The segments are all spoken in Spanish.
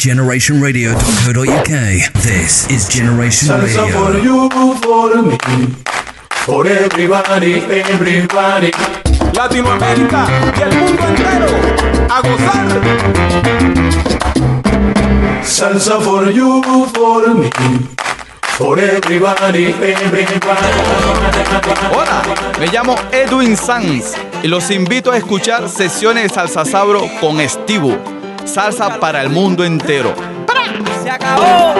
Generationradio.co.uk. This is Generation Salsa for Radio. you, for me, for everybody, everybody. Latinoamérica y el mundo entero a gozar. Salsa for you, for me, for everybody, everybody. Hola, me llamo Edwin Sanz y los invito a escuchar sesiones de Salsa Sabro con Estivo. Salsa para el mundo entero. Se acabó.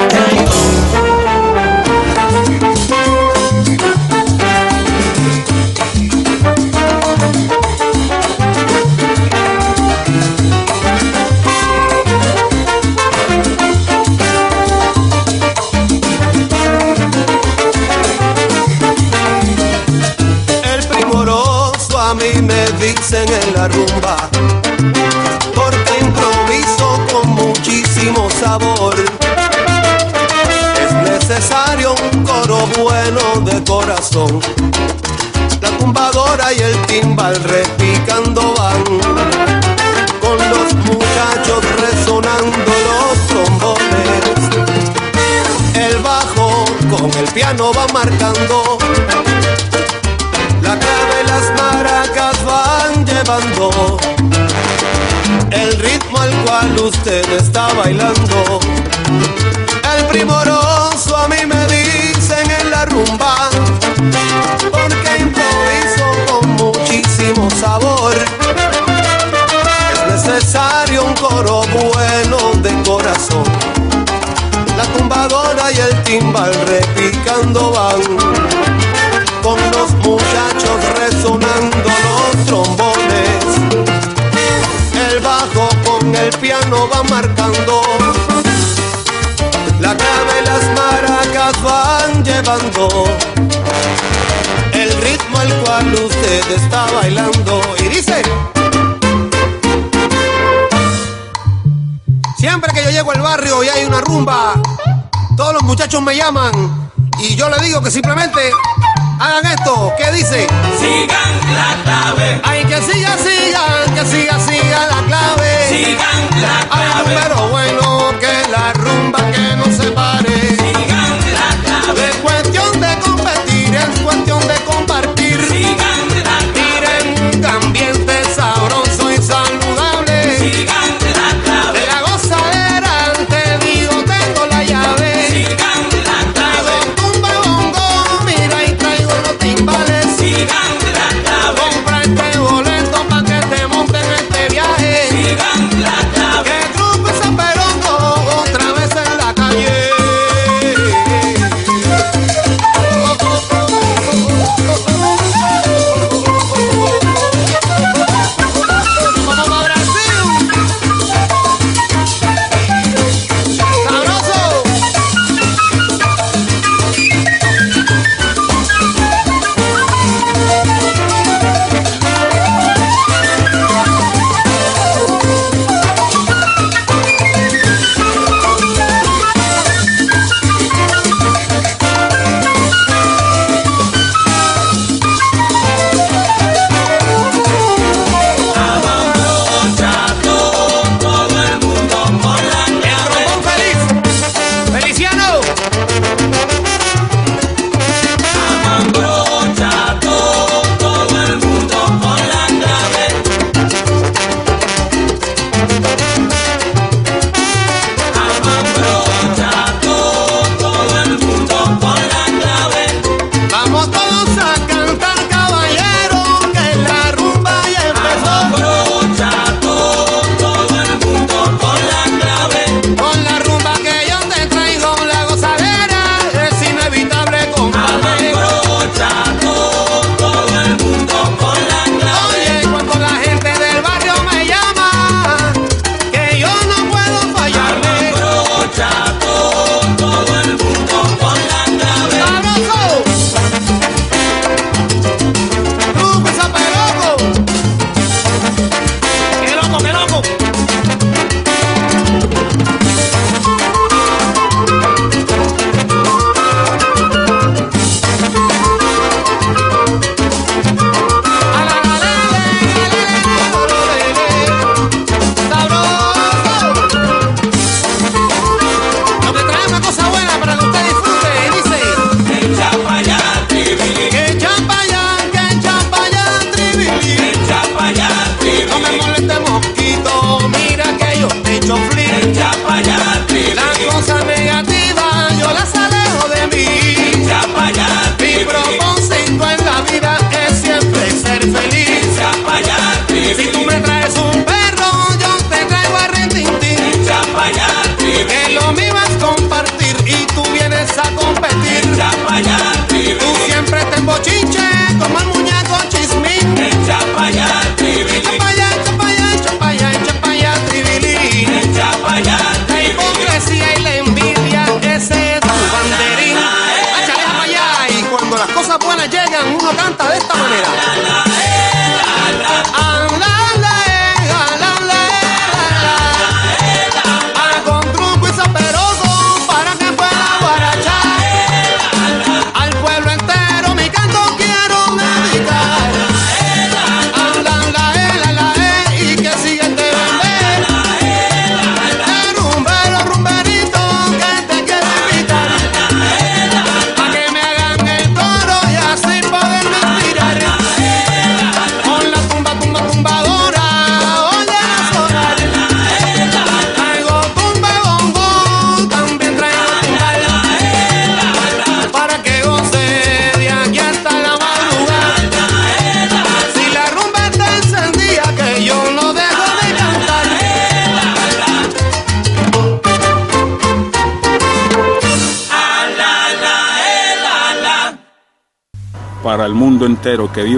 El primoroso a mí me dicen en la rumba, muchísimo sabor. Es necesario un coro bueno de corazón. La tumbadora y el timbal repicando van, con los muchachos resonando los trombones. El bajo con el piano va marcando la clave las maracas van llevando el ritmo al cual usted está bailando. El primoroso a mí me dicen en la rumba, porque improviso con muchísimo sabor. Es necesario un coro bueno de corazón. La tumbadora y el timbal repicando van piano va marcando. La clave las maracas van llevando. El ritmo al cual usted está bailando. Y dice. Siempre que yo llego al barrio y hay una rumba, todos los muchachos me llaman y yo le digo que simplemente hagan esto. ¿Qué dice? Sigan la clave. Ay, que siga, sigan, que siga, siga la clave. Sigan la Hay clave. número bueno que la rumba que no se pare.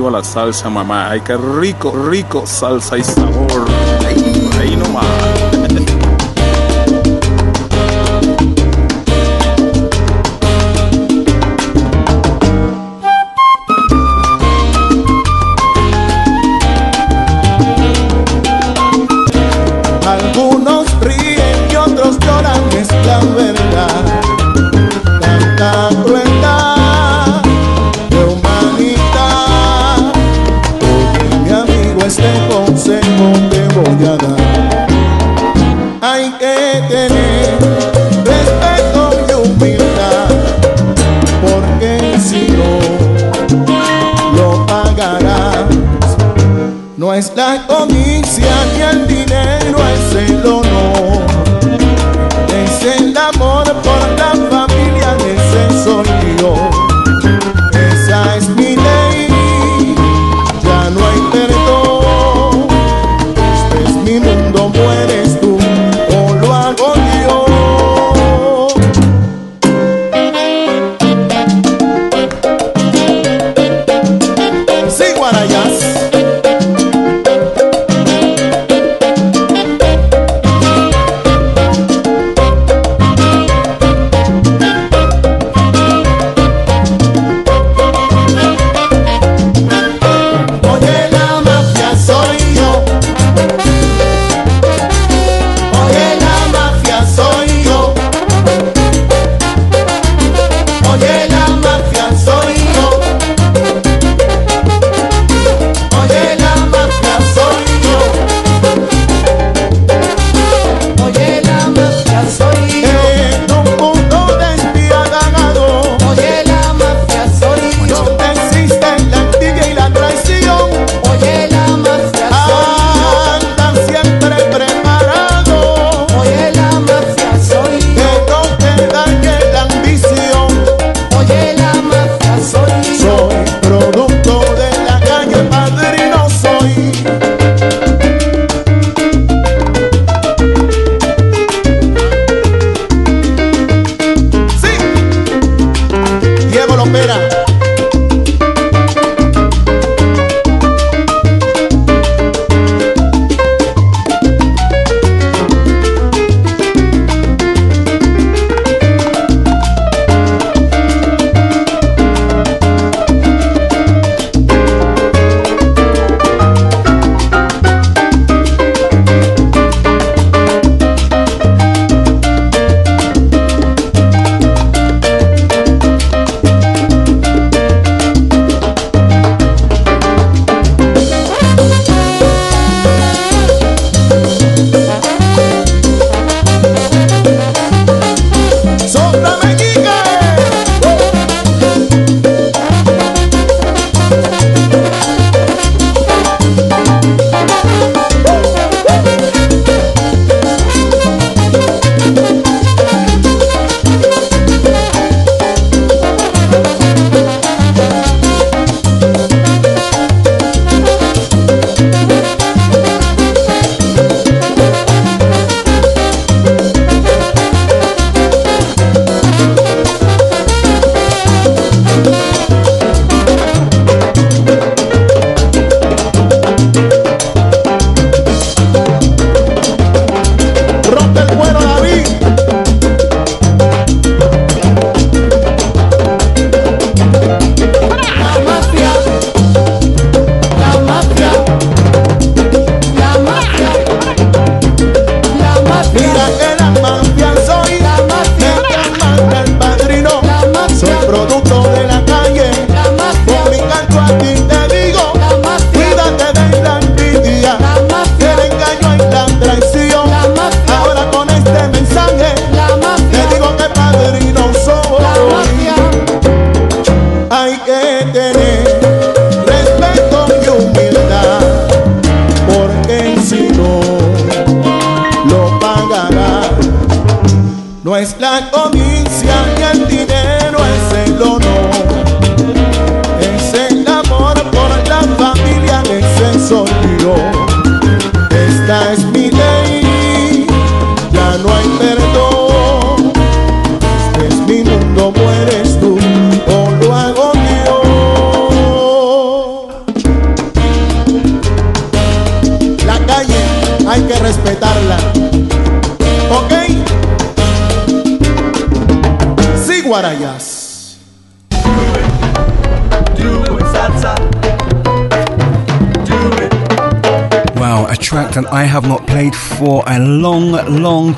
arriba la salsa, mamá. Ay, qué rico, rico salsa y sabor.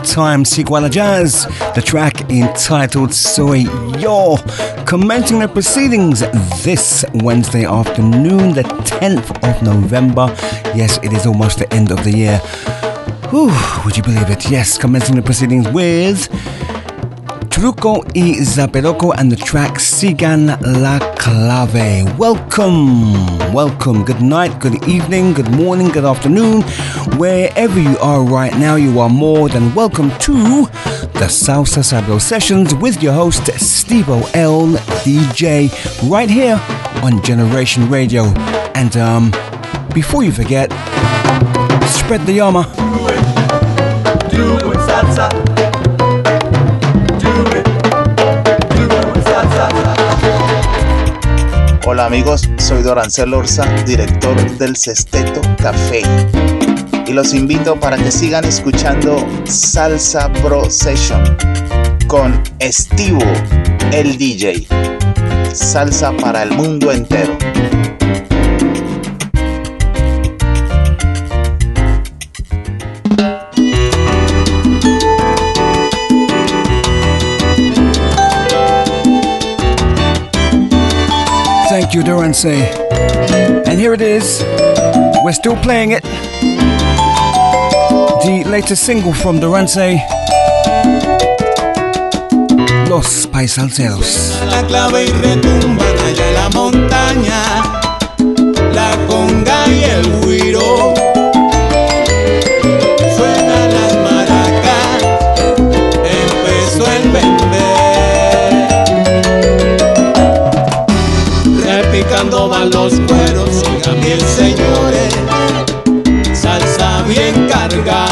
Time. Siguala Jazz, the track entitled Soy Yo, commencing the proceedings this Wednesday afternoon, the 10th of November. Yes, it is almost the end of the year. Whew, would you believe it? Yes, commencing the proceedings with Truco y Zaperoco and the track Sigan La Clave. Welcome, welcome. Good night, good evening, good morning, good afternoon. Wherever you are right now, you are more than welcome to the Salsa Sabro Sessions with your host, Stevo L. DJ, right here on Generation Radio. And um, before you forget, spread the yama. Do it, do it, salsa. Hola amigos, soy Dorancel Orza, director del Cesteto Café. Y los invito para que sigan escuchando Salsa Pro Session con Estivo, el DJ. Salsa para el mundo entero. Thank you, Durance. And here it is. We're still playing it. The latest single from Durance. Los Paisalceros. la clave y retumban allá la montaña, la conga y el guiro. Suenan las maracas, empezó el bembé. Repicando van los cueros, sigan bien señores, salsa bien cargada,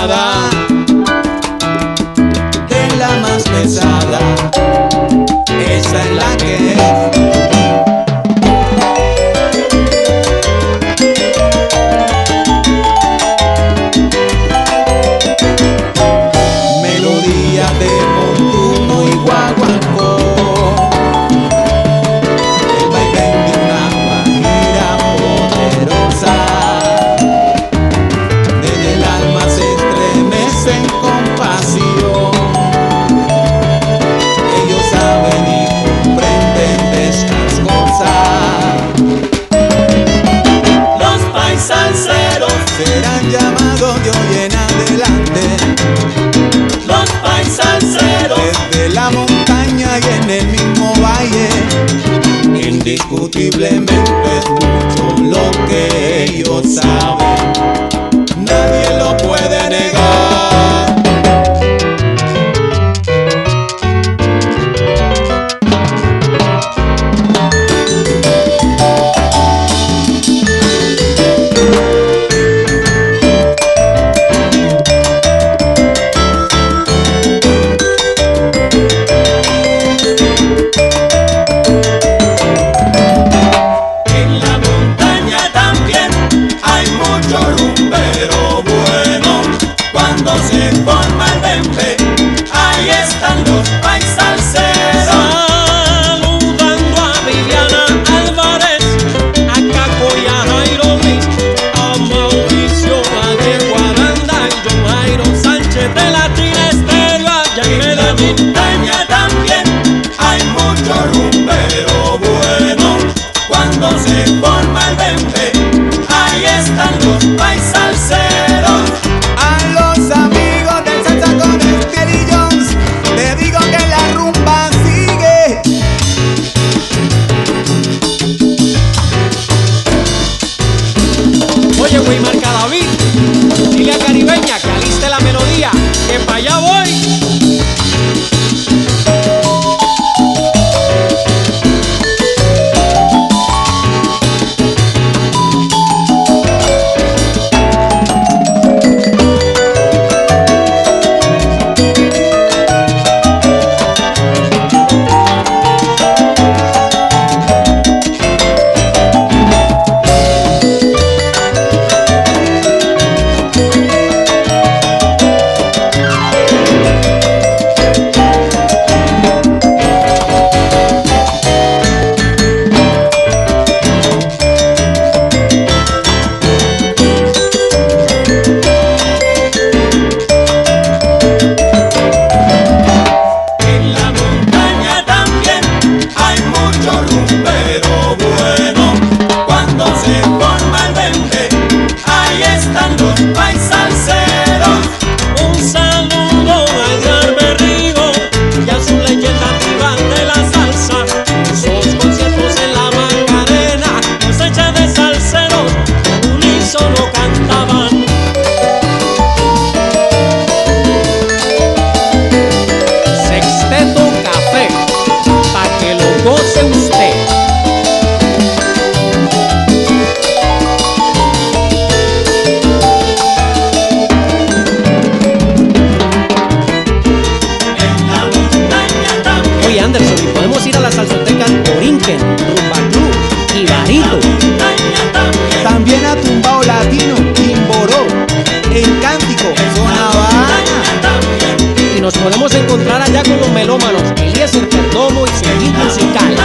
es el perdomo y musical.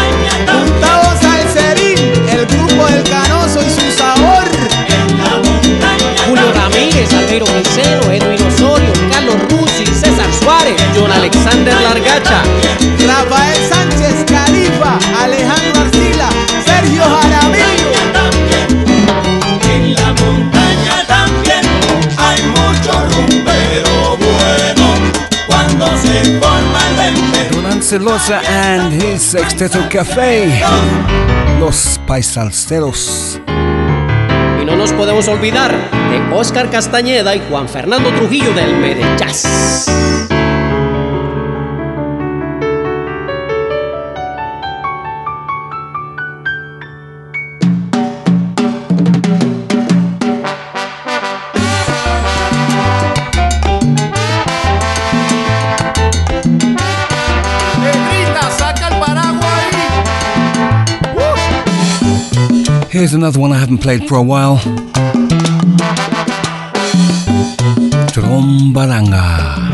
Gustavo Salcerín, el grupo El Canoso y su sabor. Julio Ramírez, Alviro Quiseno, Edwin Osorio, Carlos Rusi, César Suárez, John Alexander Largacha. Celosa and his Sexteto Café, los paisalceros. Y no nos podemos olvidar de Oscar Castañeda y Juan Fernando Trujillo del Medellín. Here's another one I haven't played for a while. Trombaranga.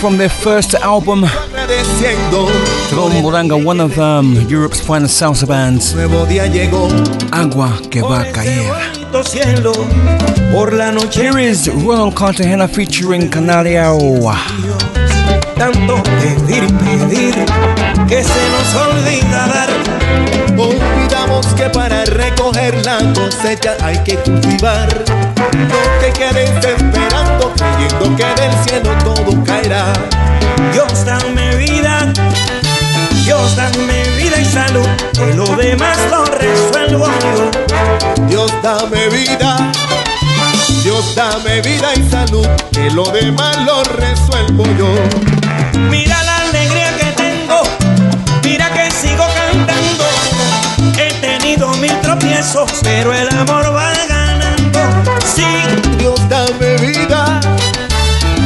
From their first album, Tromboranga, one of um, Europe's finest salsa bands. Agua que va a caer. Here is Ronald Cartagena featuring Canario. Que para recoger la cosecha hay que cultivar. No te quedes esperando, creyendo que del cielo todo caerá. Dios dame vida, Dios dame vida y salud, que lo demás lo resuelvo yo. Dios dame vida, Dios dame vida y salud, que lo demás lo resuelvo yo. Mira la alegría tropiezos, pero el amor va ganando. Sí, Dios dame vida,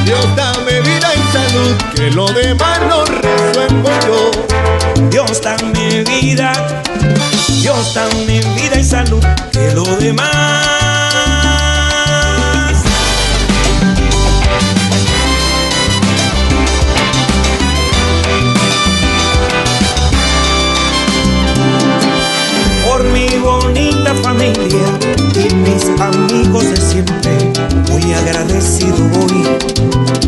Dios dame vida y salud, que lo demás lo resuelvo yo. Dios dame vida, Dios dame vida y salud, que lo demás. Y mis amigos de siempre. Muy agradecido voy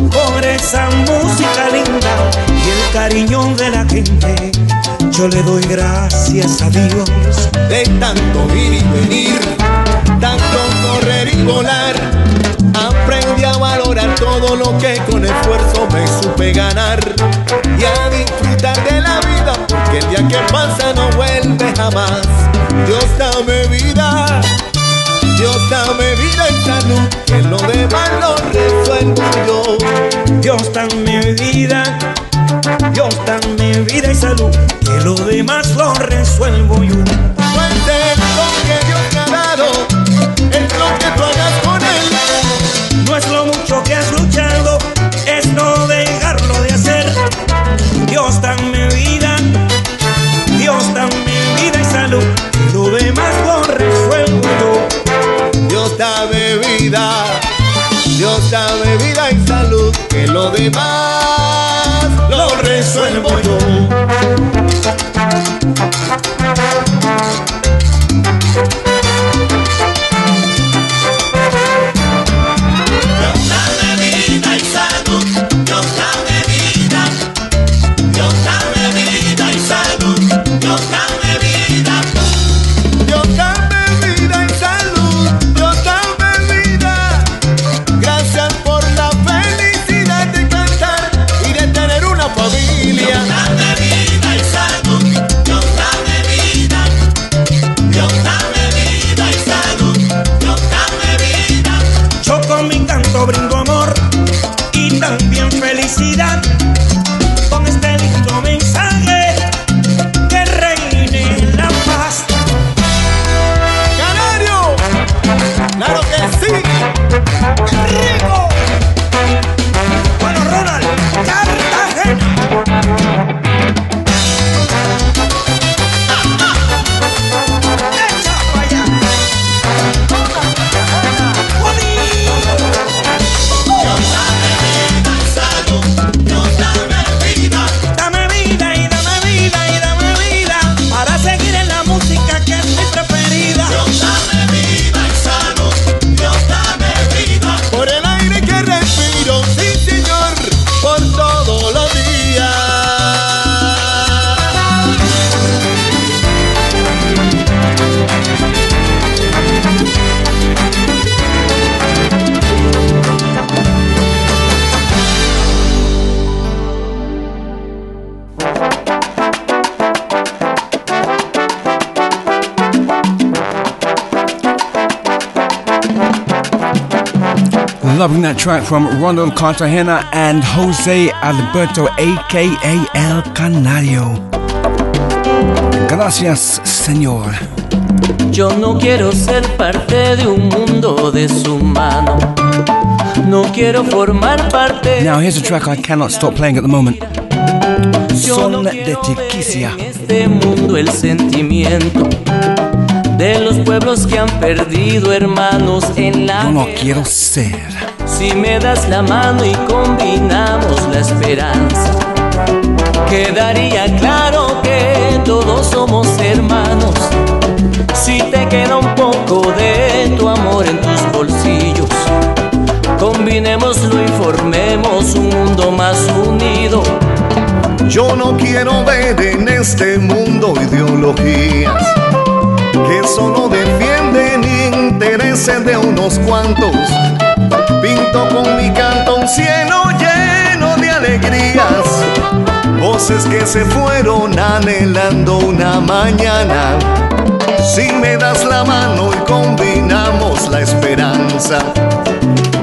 por esa música linda y el cariño de la gente. Yo le doy gracias a Dios de tanto ir y venir, tanto correr y volar. Aprendí a valorar todo lo que con esfuerzo me supe ganar y a disfrutar de la vida porque el día que pasa no vuelve jamás. Vida, Dios dame vida y salud, que lo demás lo resuelvo yo. Dios dame vida, Dios dame vida y salud, que lo demás lo resuelvo yo. Demás lo resuelvo yo. That track from Ronald Cartagena and Jose Alberto, aka El Canario. Gracias, señor. Yo no quiero ser parte de un mundo deshumano. No quiero formar parte. Now, here's a track I cannot stop playing at the moment. Son de Tiquicia. Este mundo el sentimiento de los pueblos que han perdido hermanos en la Yo no quiero ser. Si me das la mano y combinamos la esperanza, quedaría claro que todos somos hermanos. Si te queda un poco de tu amor en tus bolsillos, combinémoslo y formemos un mundo más unido. Yo no quiero ver en este mundo ideologías que solo defienden intereses de unos cuantos. Con mi canto un cielo lleno de alegrías, voces que se fueron anhelando una mañana. Si me das la mano y combinamos la esperanza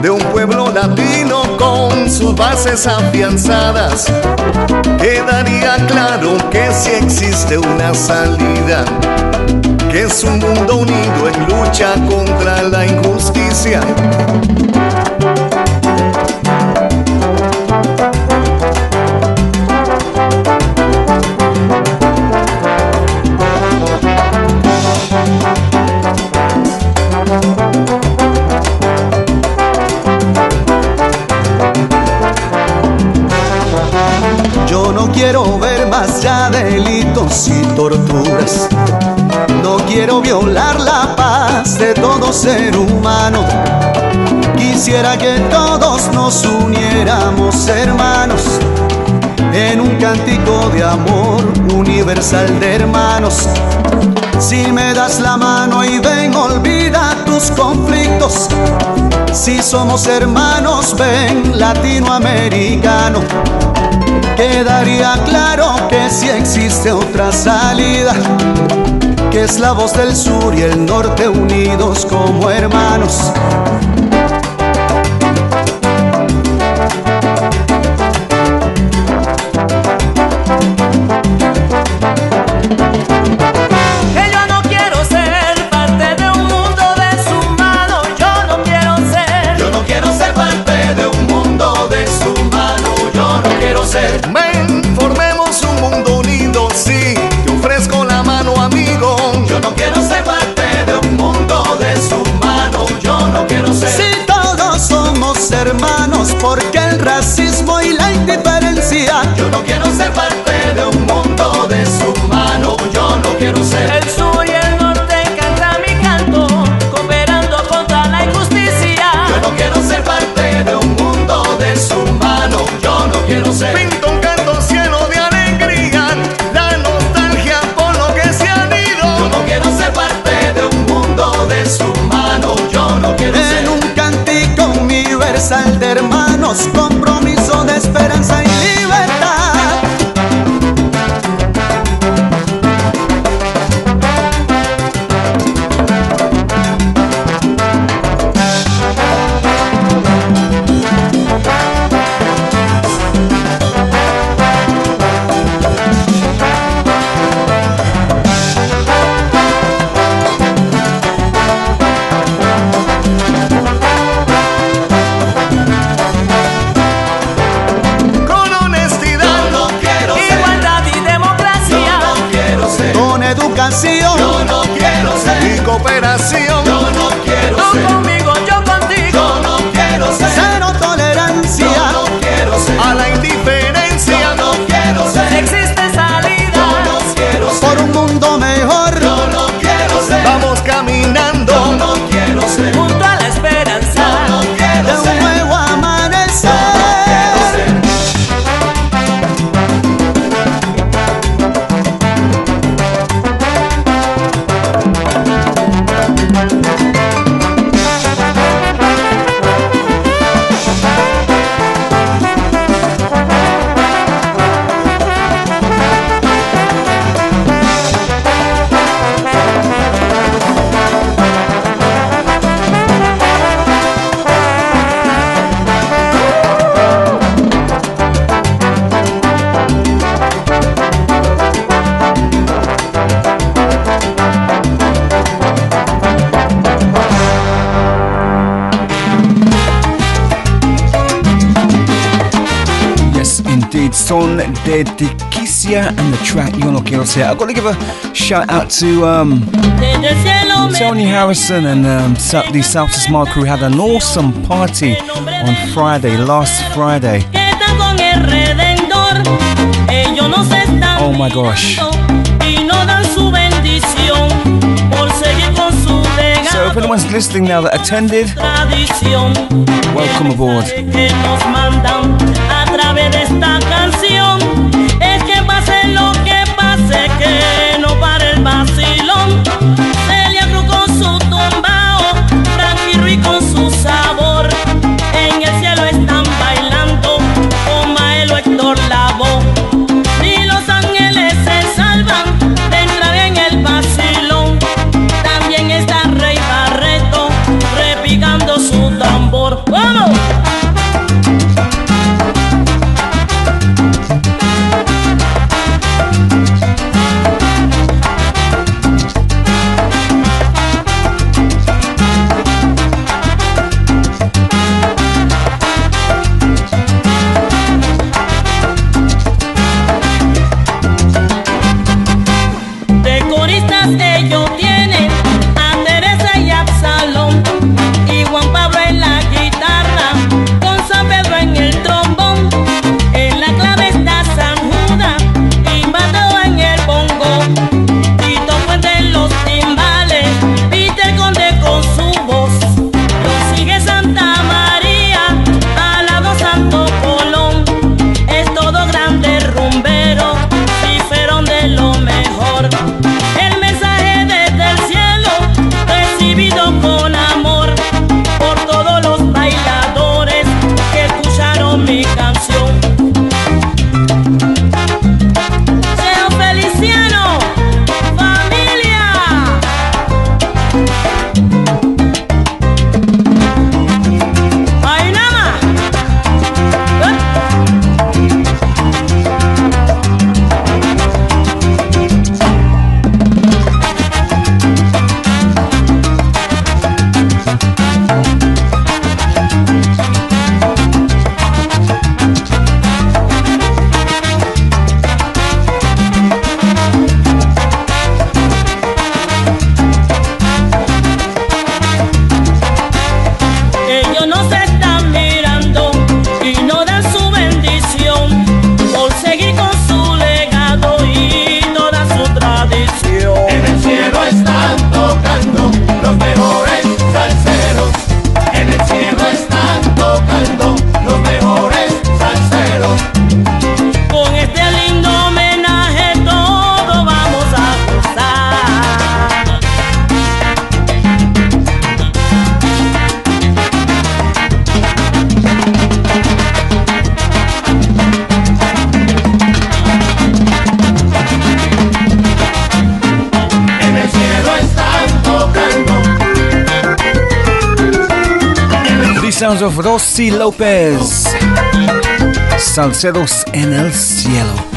de un pueblo latino con sus bases afianzadas, quedaría claro que si existe una salida, que es un mundo unido en lucha contra la injusticia. Ser humano. Quisiera que todos nos uniéramos hermanos en un cántico de amor universal de hermanos. Si me das la mano y ven, olvida tus conflictos. Si somos hermanos, ven latinoamericano. Quedaría claro que si existe otra salida, que es la voz del sur y el norte unidos como hermanos. on Dediquicia and the track You're Not Girls here. I've got to give a shout out to um, Tony Harrison and um, the South Smile crew had an awesome party on Friday, last Friday. Oh my gosh. So if anyone's listening now that attended, welcome aboard. Sounds of Rosy López. Salcedos en el cielo.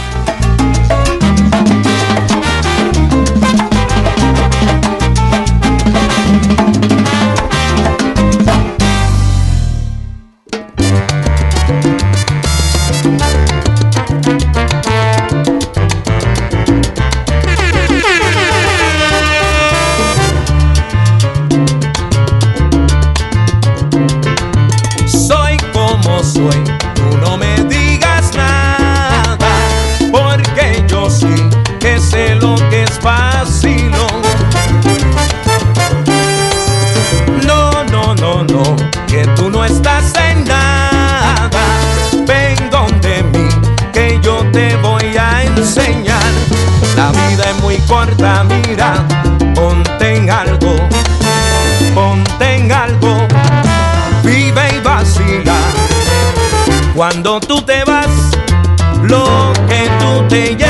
Cuando tú te vas, lo que tú te llamas.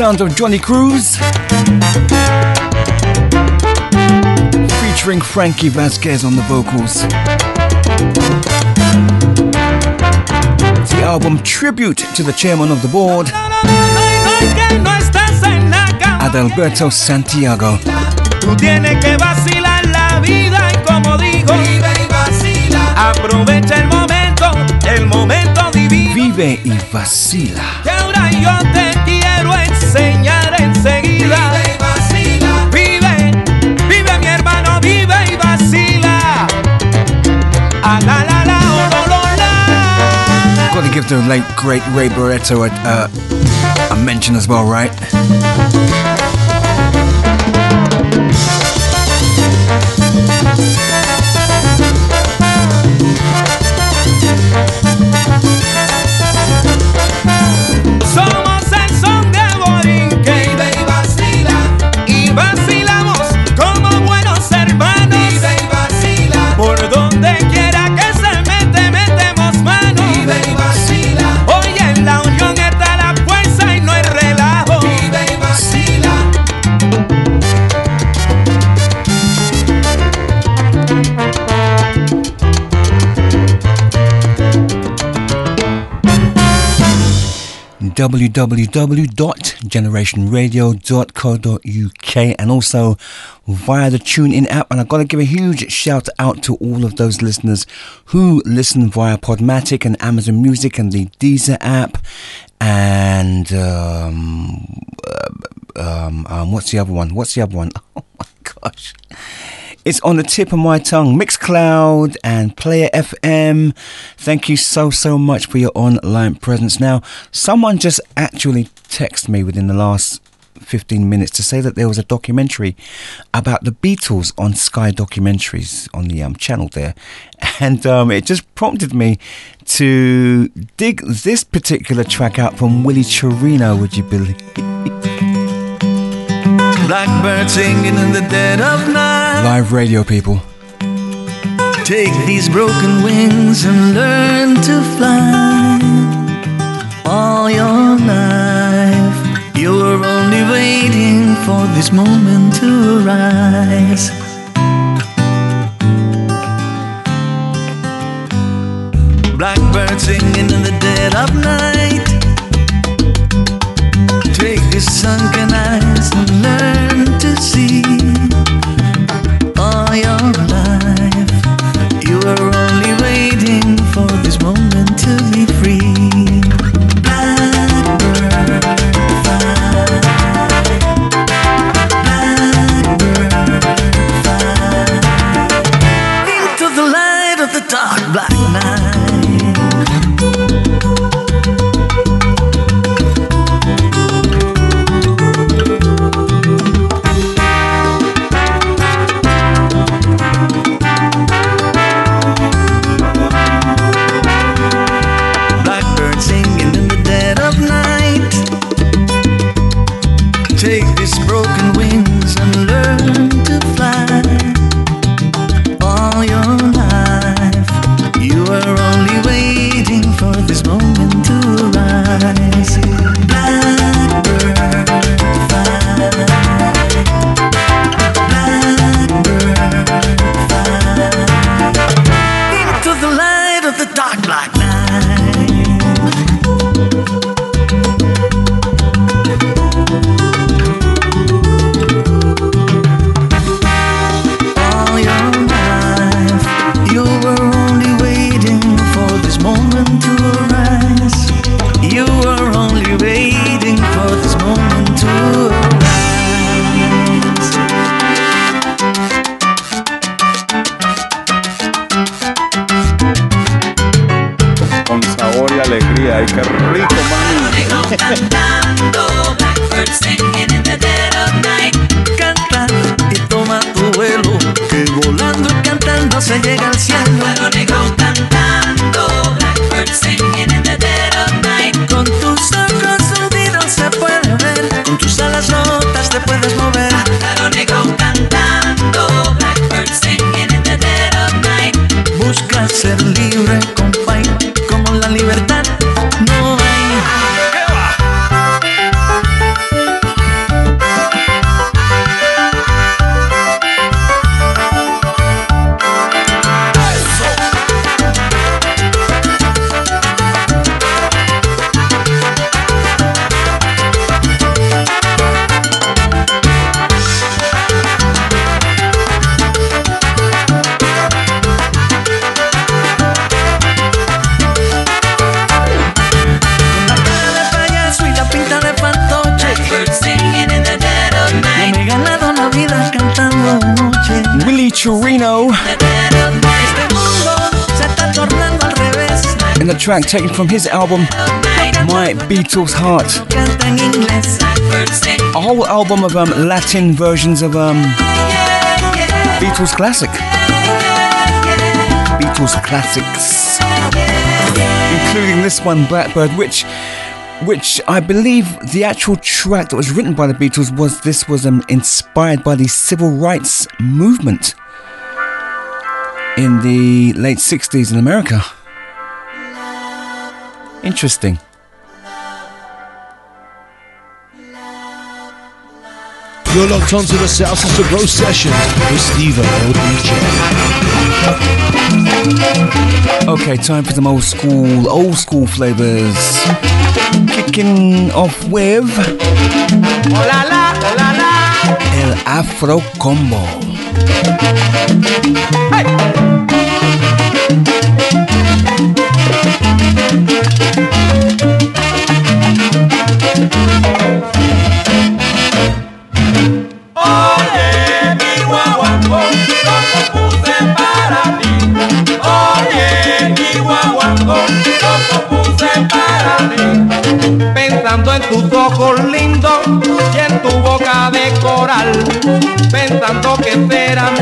Sound of Johnny Cruz. Featuring Frankie Vasquez on the vocals. It's the album Tribute to the chairman of the board, Que no estás en la cama. Adalberto Santiago. Tú tienes que vacilar la vida y como digo, Vive y vacila. Got to give the late great Ray Barretto a, uh, a mention as well, right? www.generationradio.co.uk and also via the TuneIn app. And I've got to give a huge shout out to all of those listeners who listen via Podmatic and Amazon Music and the Deezer app. And um, uh, um, um, what's the other one? What's the other one? Oh my gosh. It's on the tip of my tongue. Mixcloud and Player FM. Thank you so, so much for your online presence. Now, someone just actually texted me within the last 15 minutes to say that there was a documentary about the Beatles on Sky Documentaries on the um, channel there. And um, it just prompted me to dig this particular track out from Willie Chirino, would you believe? Blackbird singing in the dead of night. Live radio, people. Take these broken wings and learn to fly. All your life, you were only waiting for this moment to arise. Blackbird singing in the dead of night. These sunken eyes and learn to see. All your life, you were only waiting for this moment to be track taken from his album My Beatles Heart. A whole album of um, Latin versions of um, Beatles classic. Beatles classics. Including this one, Blackbird, which which I believe the actual track that was written by the Beatles was this was um, inspired by the civil rights movement in the late 60s in America. Interesting. You're locked onto the South to Bro sessions with Steve O DJ. Okay, time for some old school, old school flavors. Kicking off with Oh la la, El Afro Combo. Oye,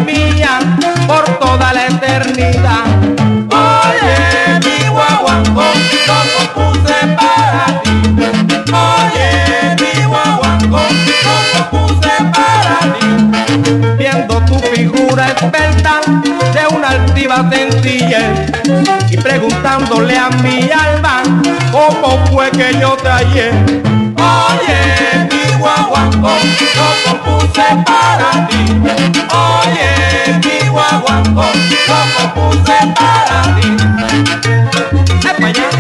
mías por toda la eternidad. Oye, mi guaguancó, lo compuse para ti. Oye, mi guaguancó, lo compuse para ti. viendo tu figura esbelta de una altiva sencillez y preguntándole a mi alma cómo fue que yo te hallé. Guaguancó, lo compuse para ti. Oye, mi guaguancó, lo compuse para ti. ¡Epa guaguancó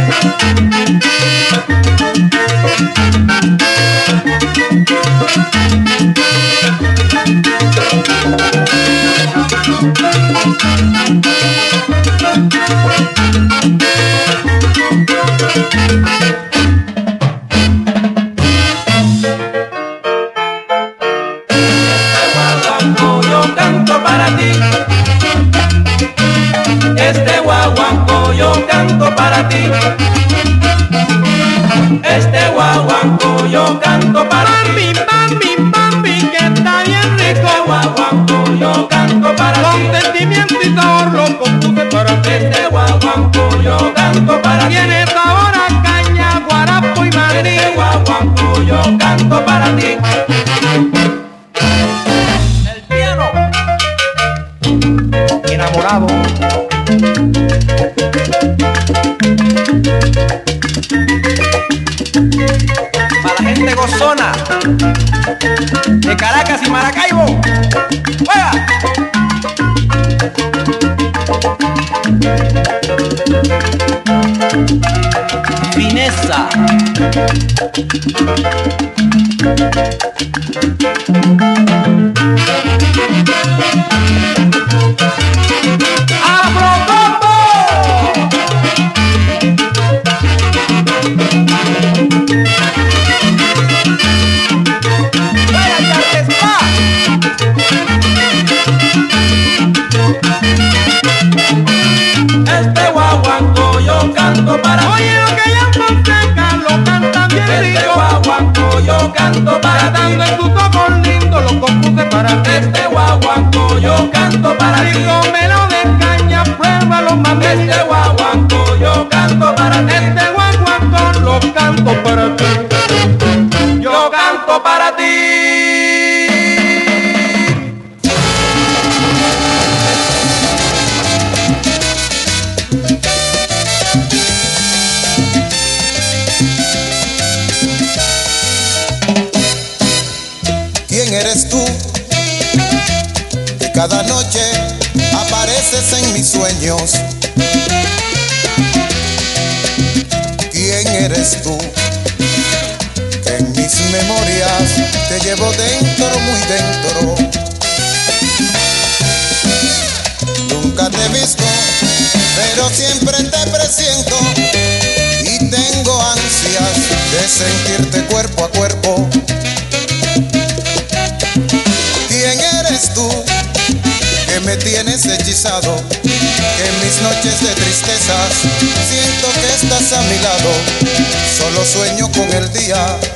con el día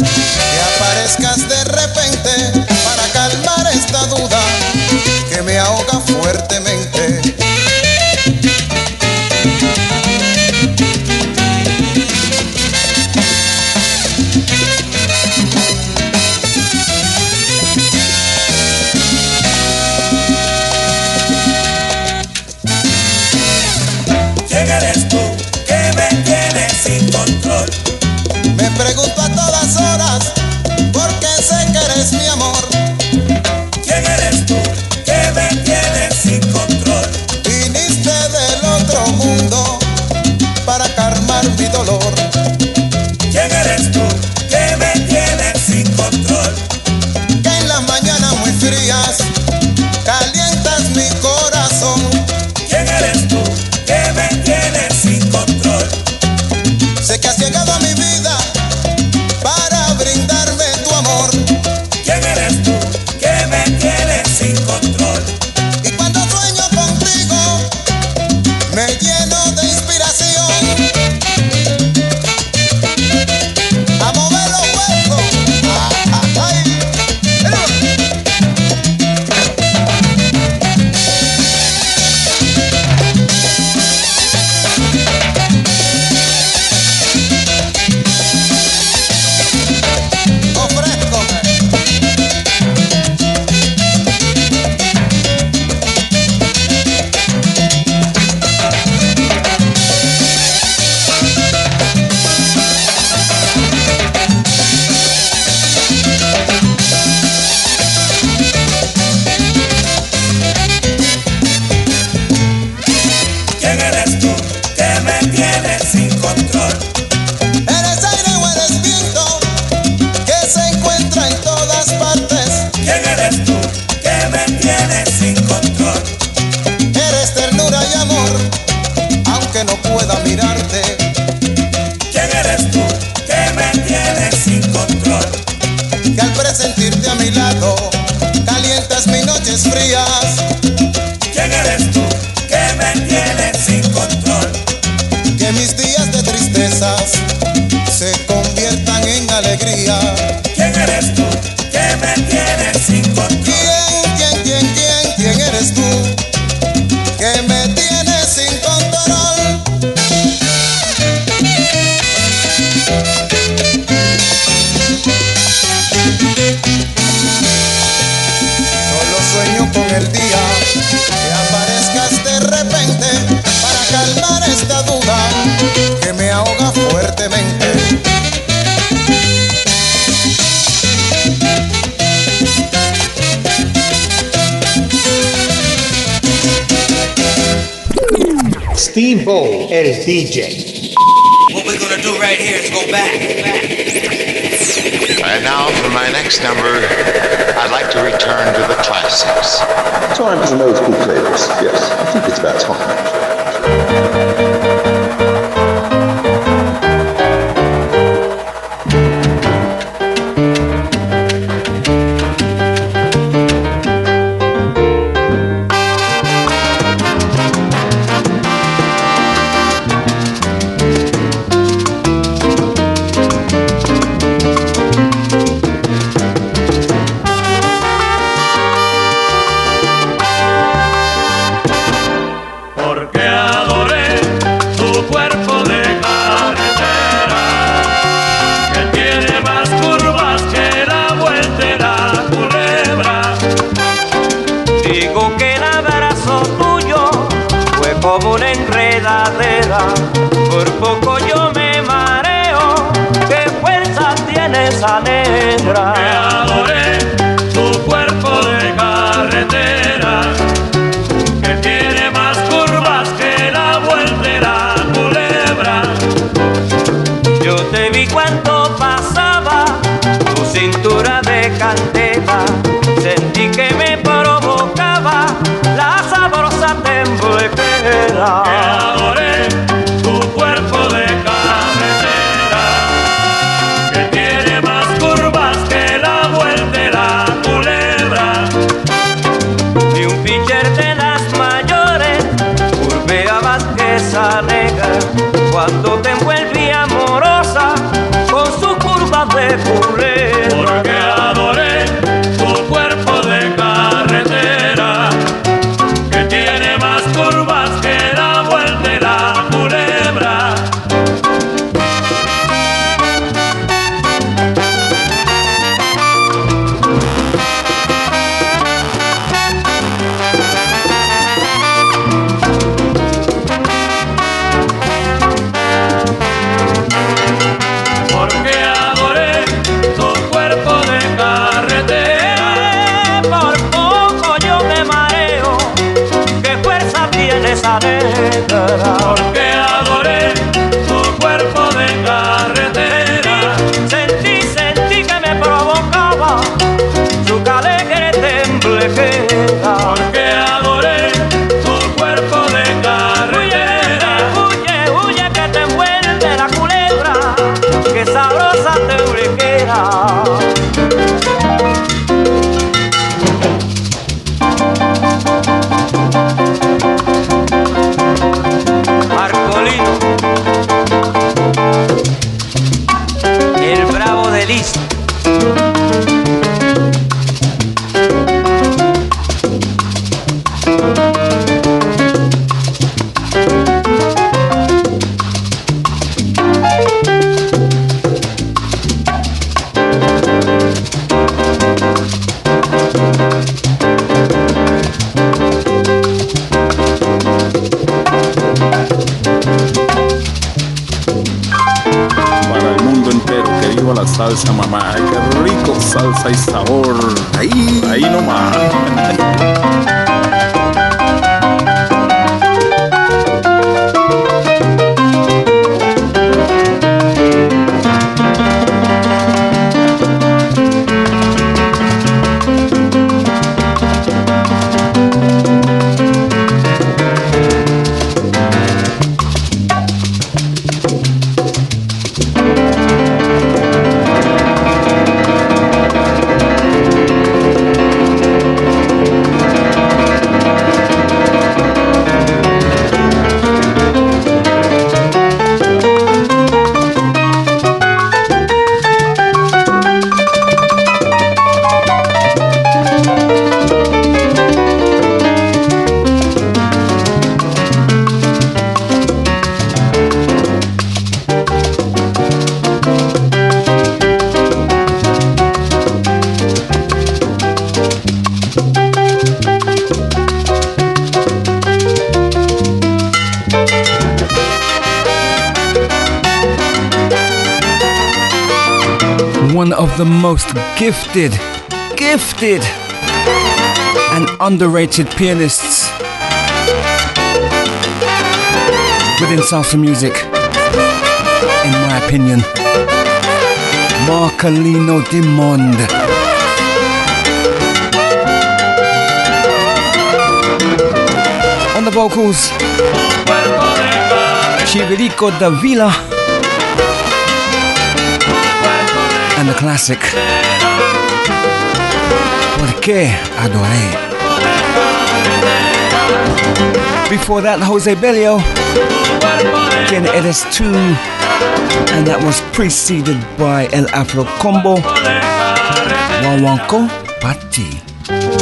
salsa, mamá. Qué rico, salsa y sabor. Ahí, ahí nomás. Most gifted, gifted, and underrated pianists within salsa music, in my opinion. Marcolino Dimond. On the vocals, Chivirico Davila. And the classic. ¿Por qué adoré? Before that, Jose Belio. Quién eres tú? And that was preceded by El Afro Combo. Wawanko Pati.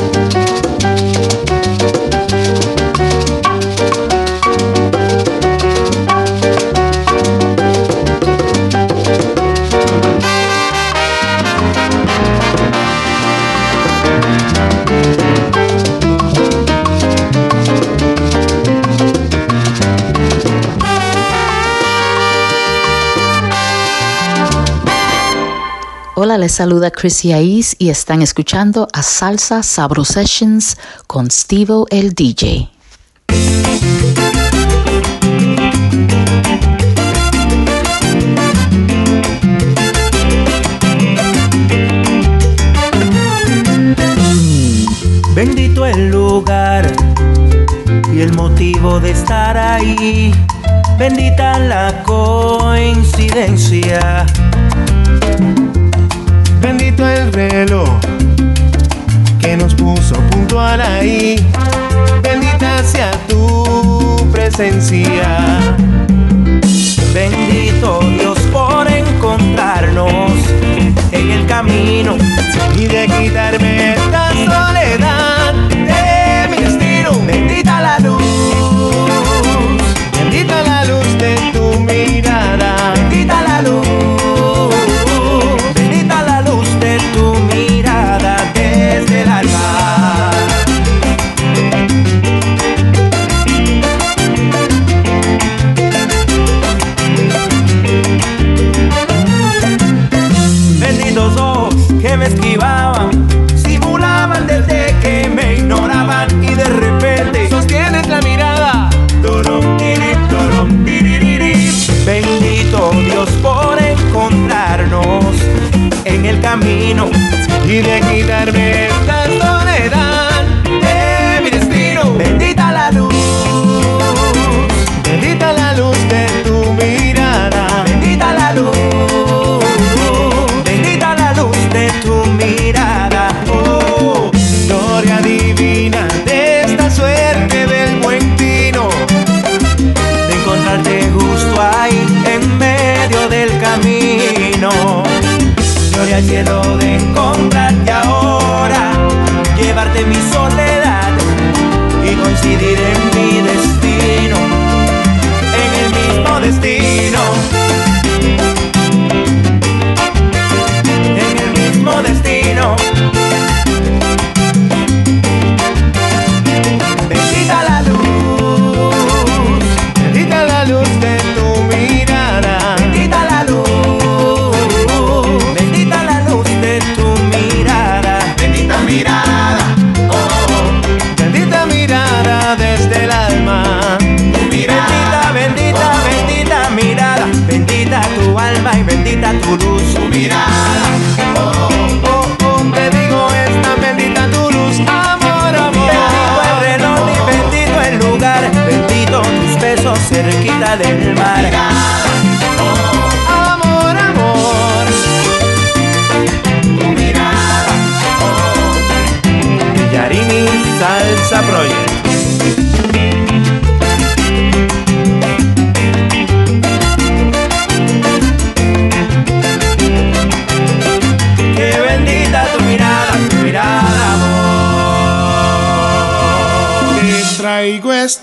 Hola, les saluda Chrissy Aiz y están escuchando a Salsa Sabro Sessions con Stevo el DJ. Bendito el lugar y el motivo de estar ahí. Bendita la coincidencia. Bendito el reloj que nos puso puntual ahí. Bendita sea tu presencia. Bendito Dios por encontrarnos en el camino y de quitarme esta soledad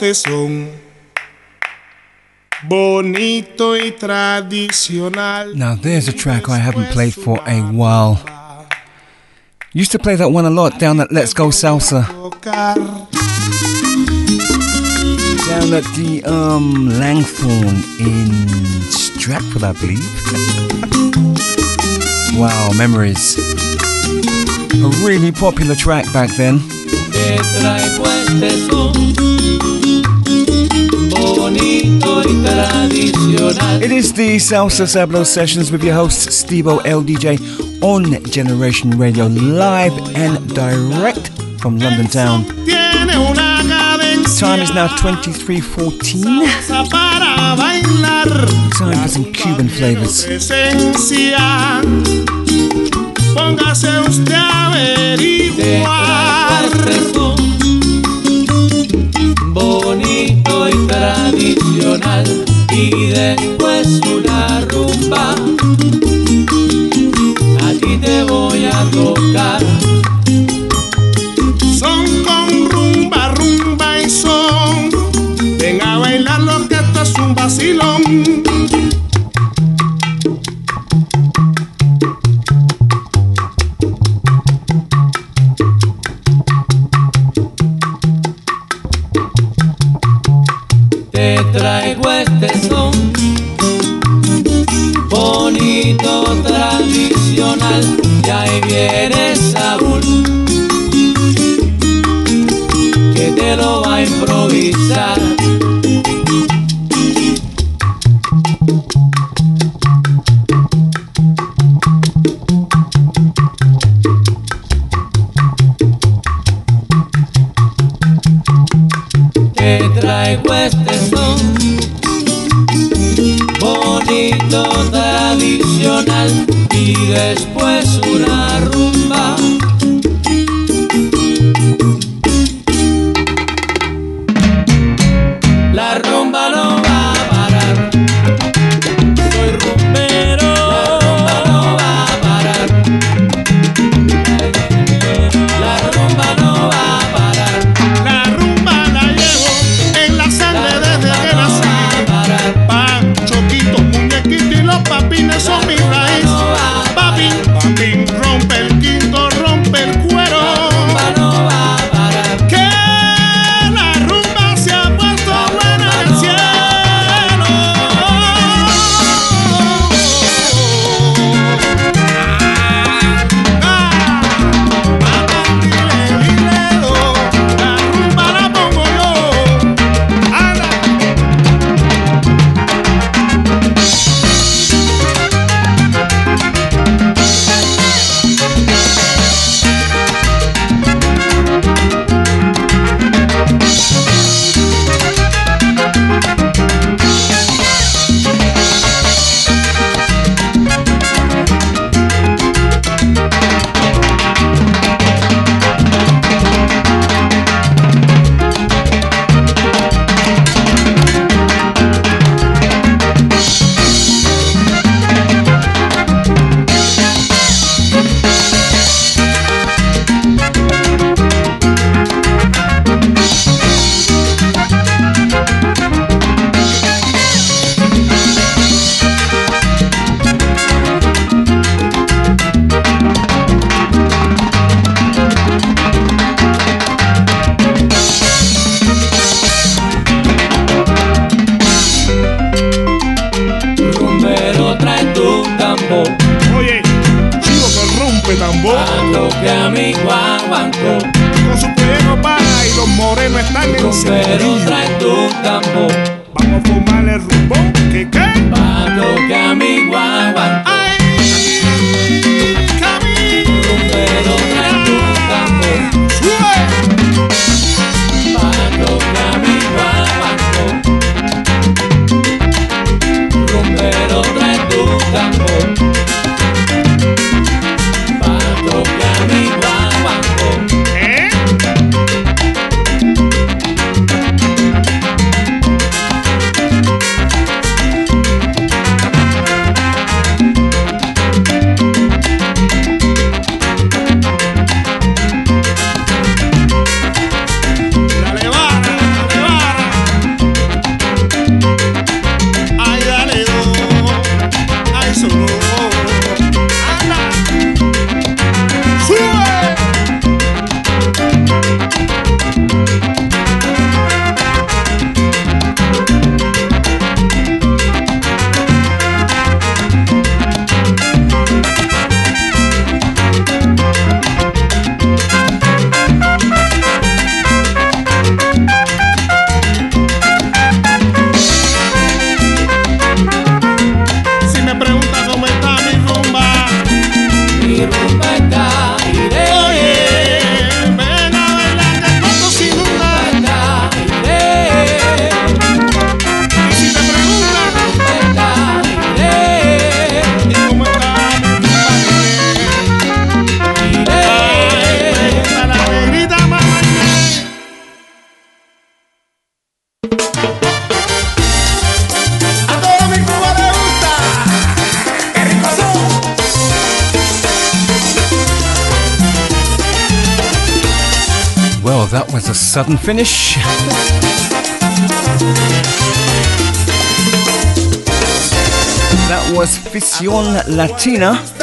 traigo son bonito y tradicional. Now, there's a track I haven't played for a while. Used to play that one a lot down at Let's Go Salsa. Down at the um, Langthorn in Stratford, I believe. wow, memories. A really popular track back then. It is the Salsa Sablo sessions with your host Stevo LDJ on Generation Radio, live and direct from London town. Tiene una cadencia Time is now 23:14. Time for some Cuban flavors. Tradicional y después una rumba. A ti te voy a tocar. Son con rumba, rumba y son. Ven a bailar lo que esto es un vacilón. Y ahí viene Saúl, que te lo va a improvisar. después una ruta. sudden finish. That was Fisión Latina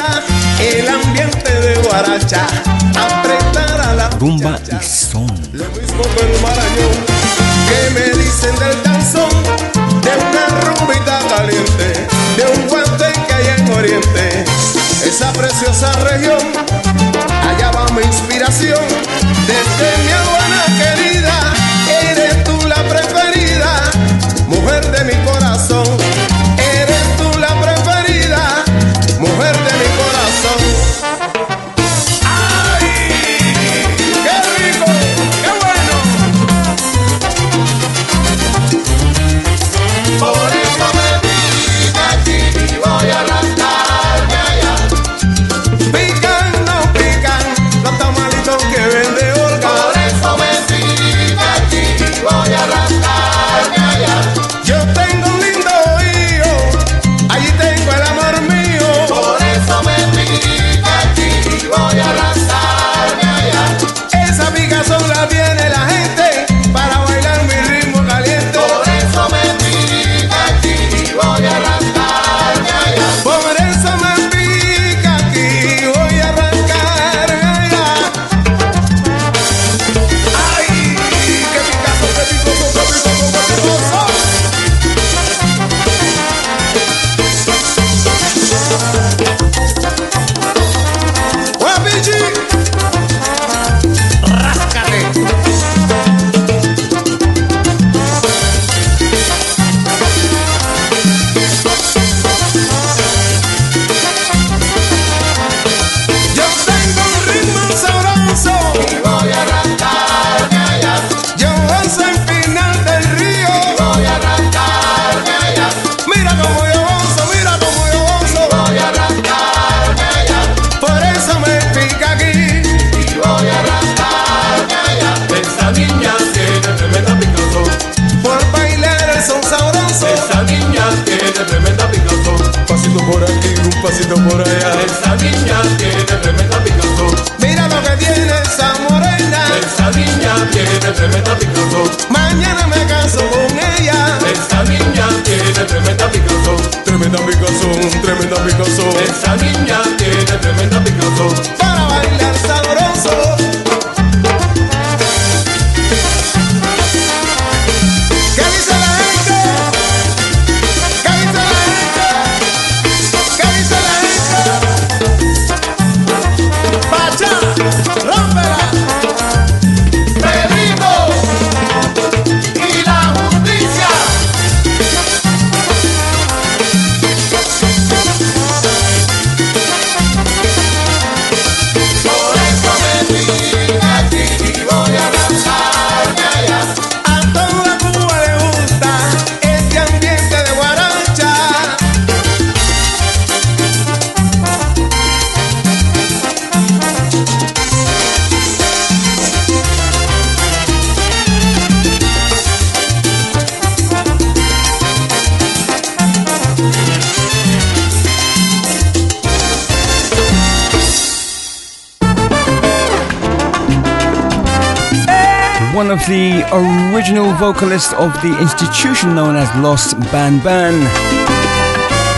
of the institution known as Los Ban Ban,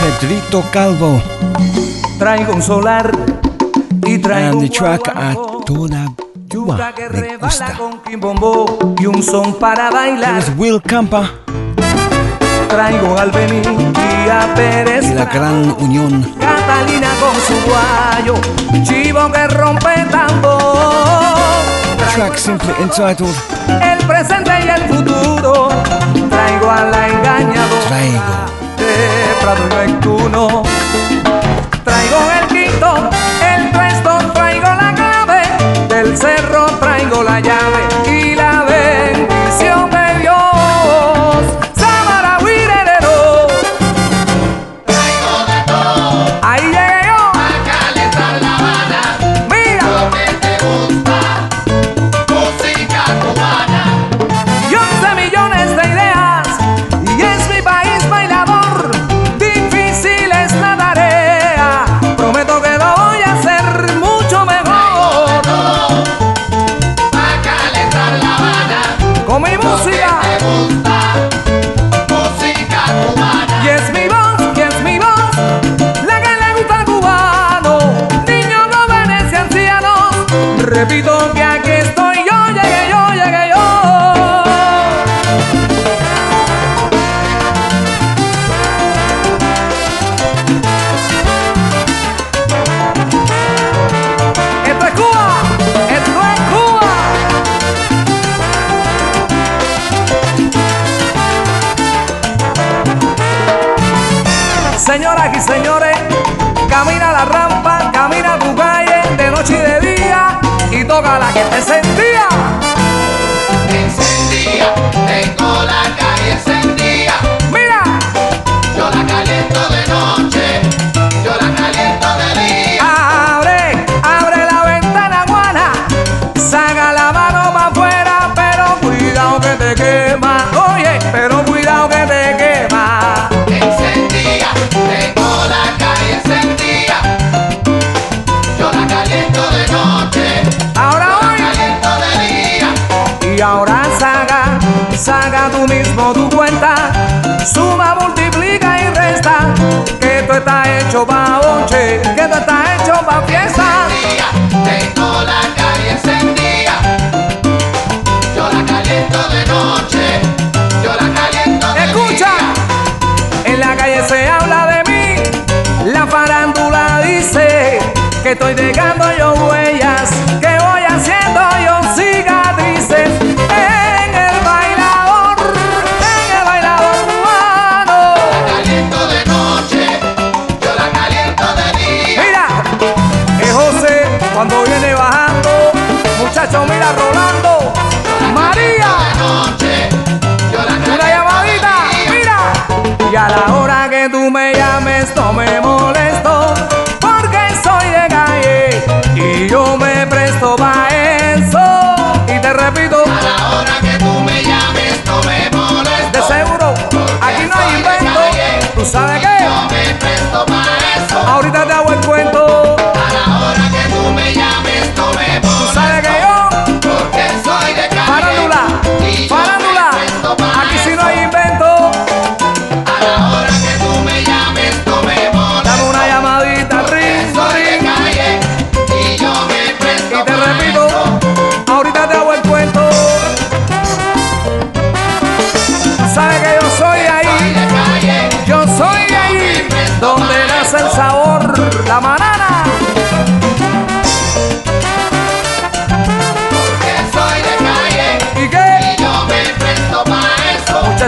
Pedrito Calvo. Traigo un solar y traigo And the track a toda Cuba me gusta. y un son para bailar. Will Campa. Traigo al Bení y a Pérez. Y la gran unión. Catalina con su guayo, chivo que rompe tambor track simply entitled El presente y el futuro. Traigo a la engañadora. Traigo. De Prado Neptuno.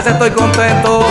estoy contento.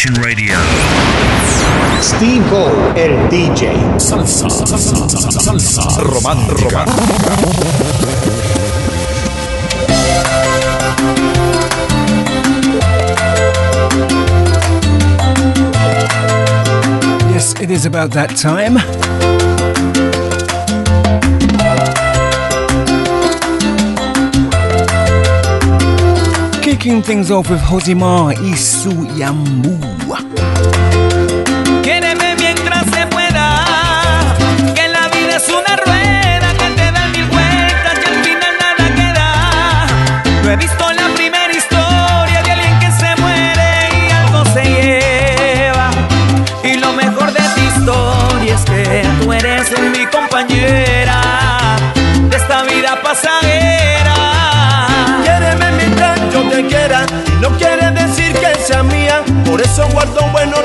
Nation Radio. Steve O, el DJ. Salsa, salsa, salsa, salsa. Yes, it is about that time. Kicking things off with Hosima Isuyamu.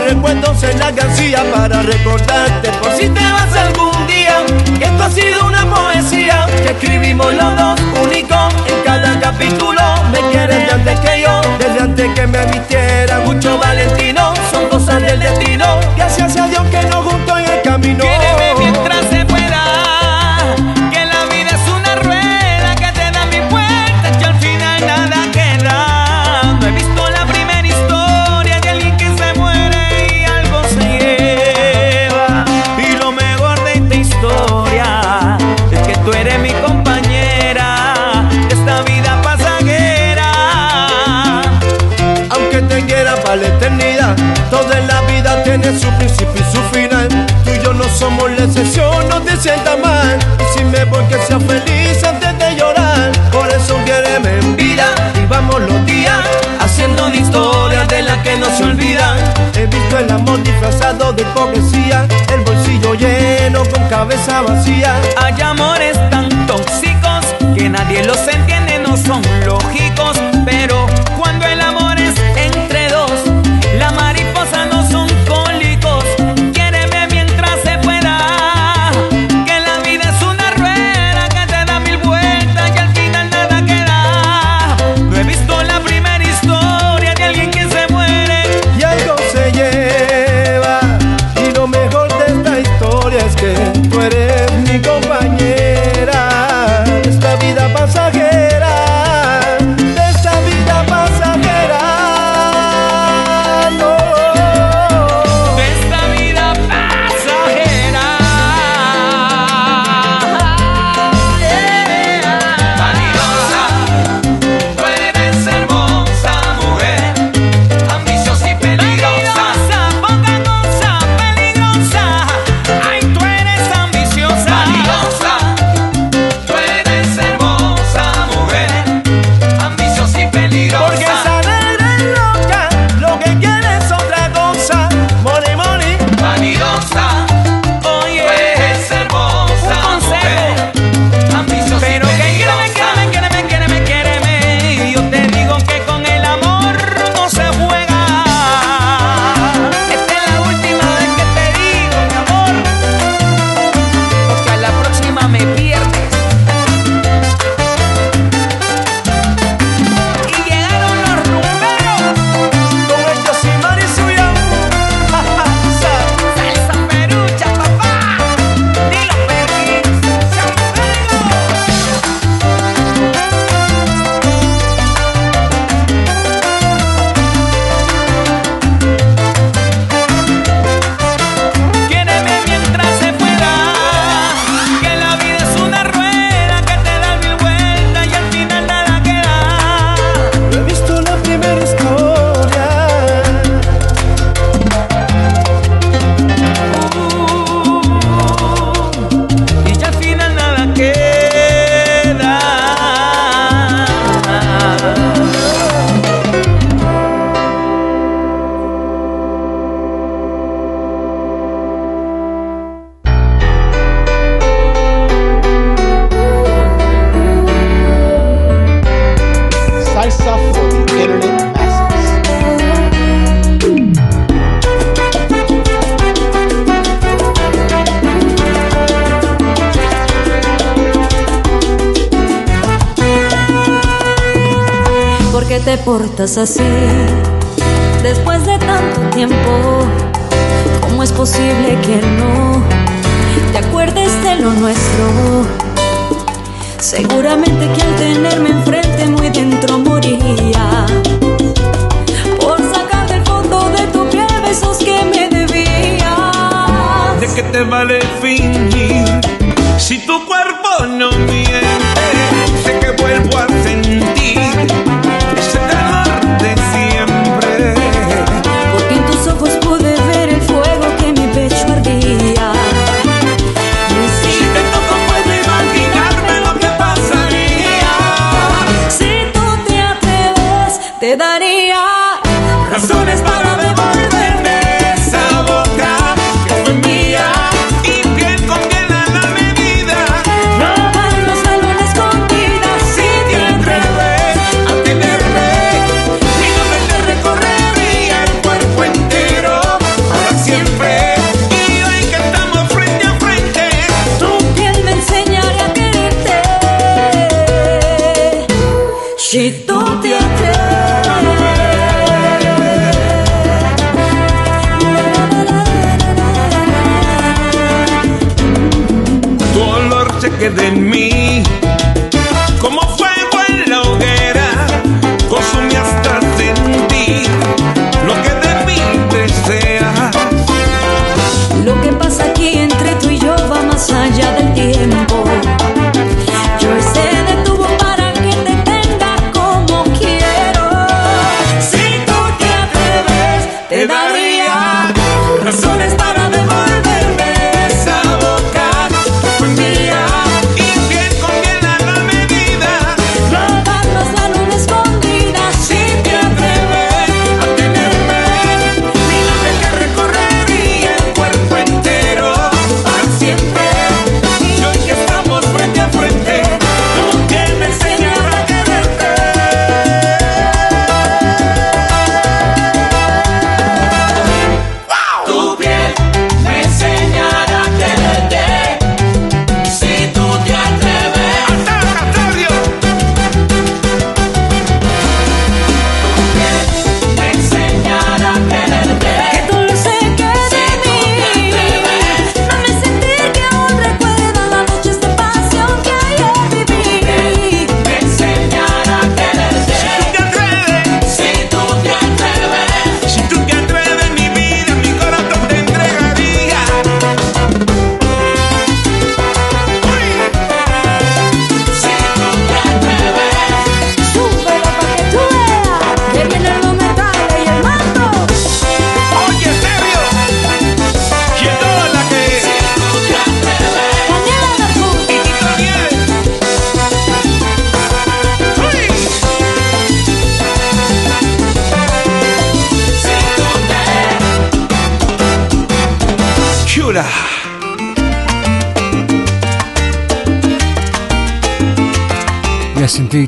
recuerdos en la alcancía para recordarte por si te vas algún día. Que esto ha sido una poesía que escribimos los dos, único en cada capítulo. Me quieres de antes que yo, desde antes que me viste de hipocresía, el bolsillo lleno con cabeza vacía. Hay amores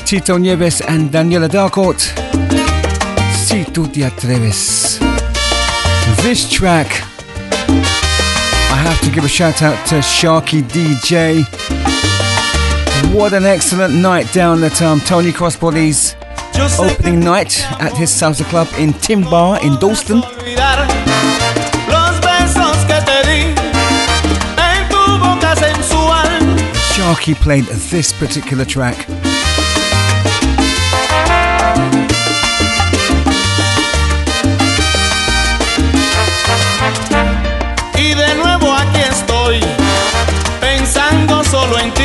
Tito Nieves and Daniela Darcourt. Si tu te atreves. This track, I have to give a shout out to Sharky DJ. What an excellent night down at um, Tony Crossbody's opening night at his salsa club in Timbar in Dalston. Sharky played this particular track solo en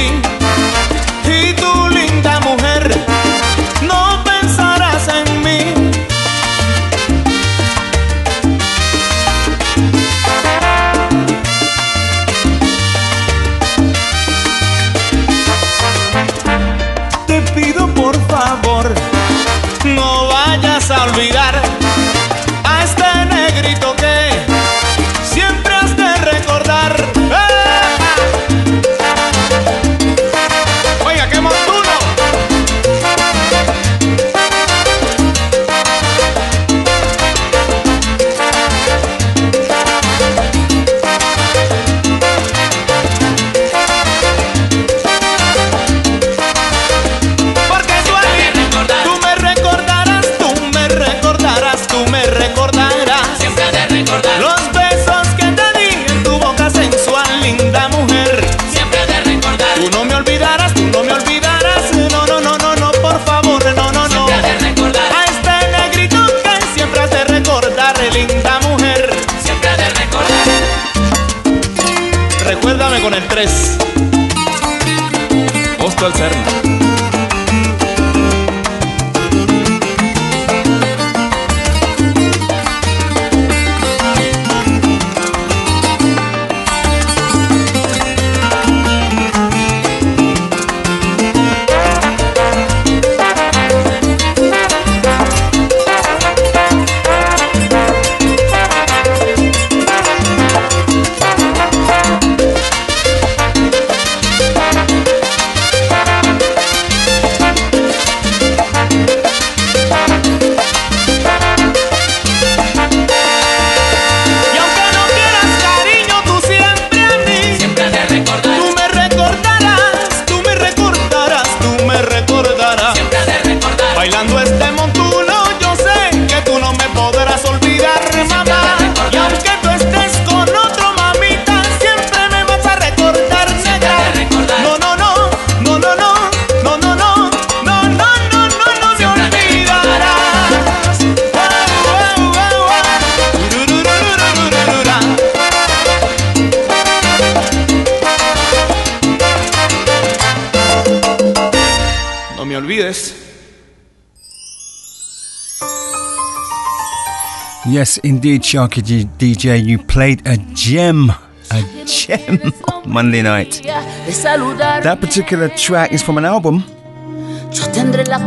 indeed, Sharky DJ, you played a gem, a gem on Monday night. That particular track is from an album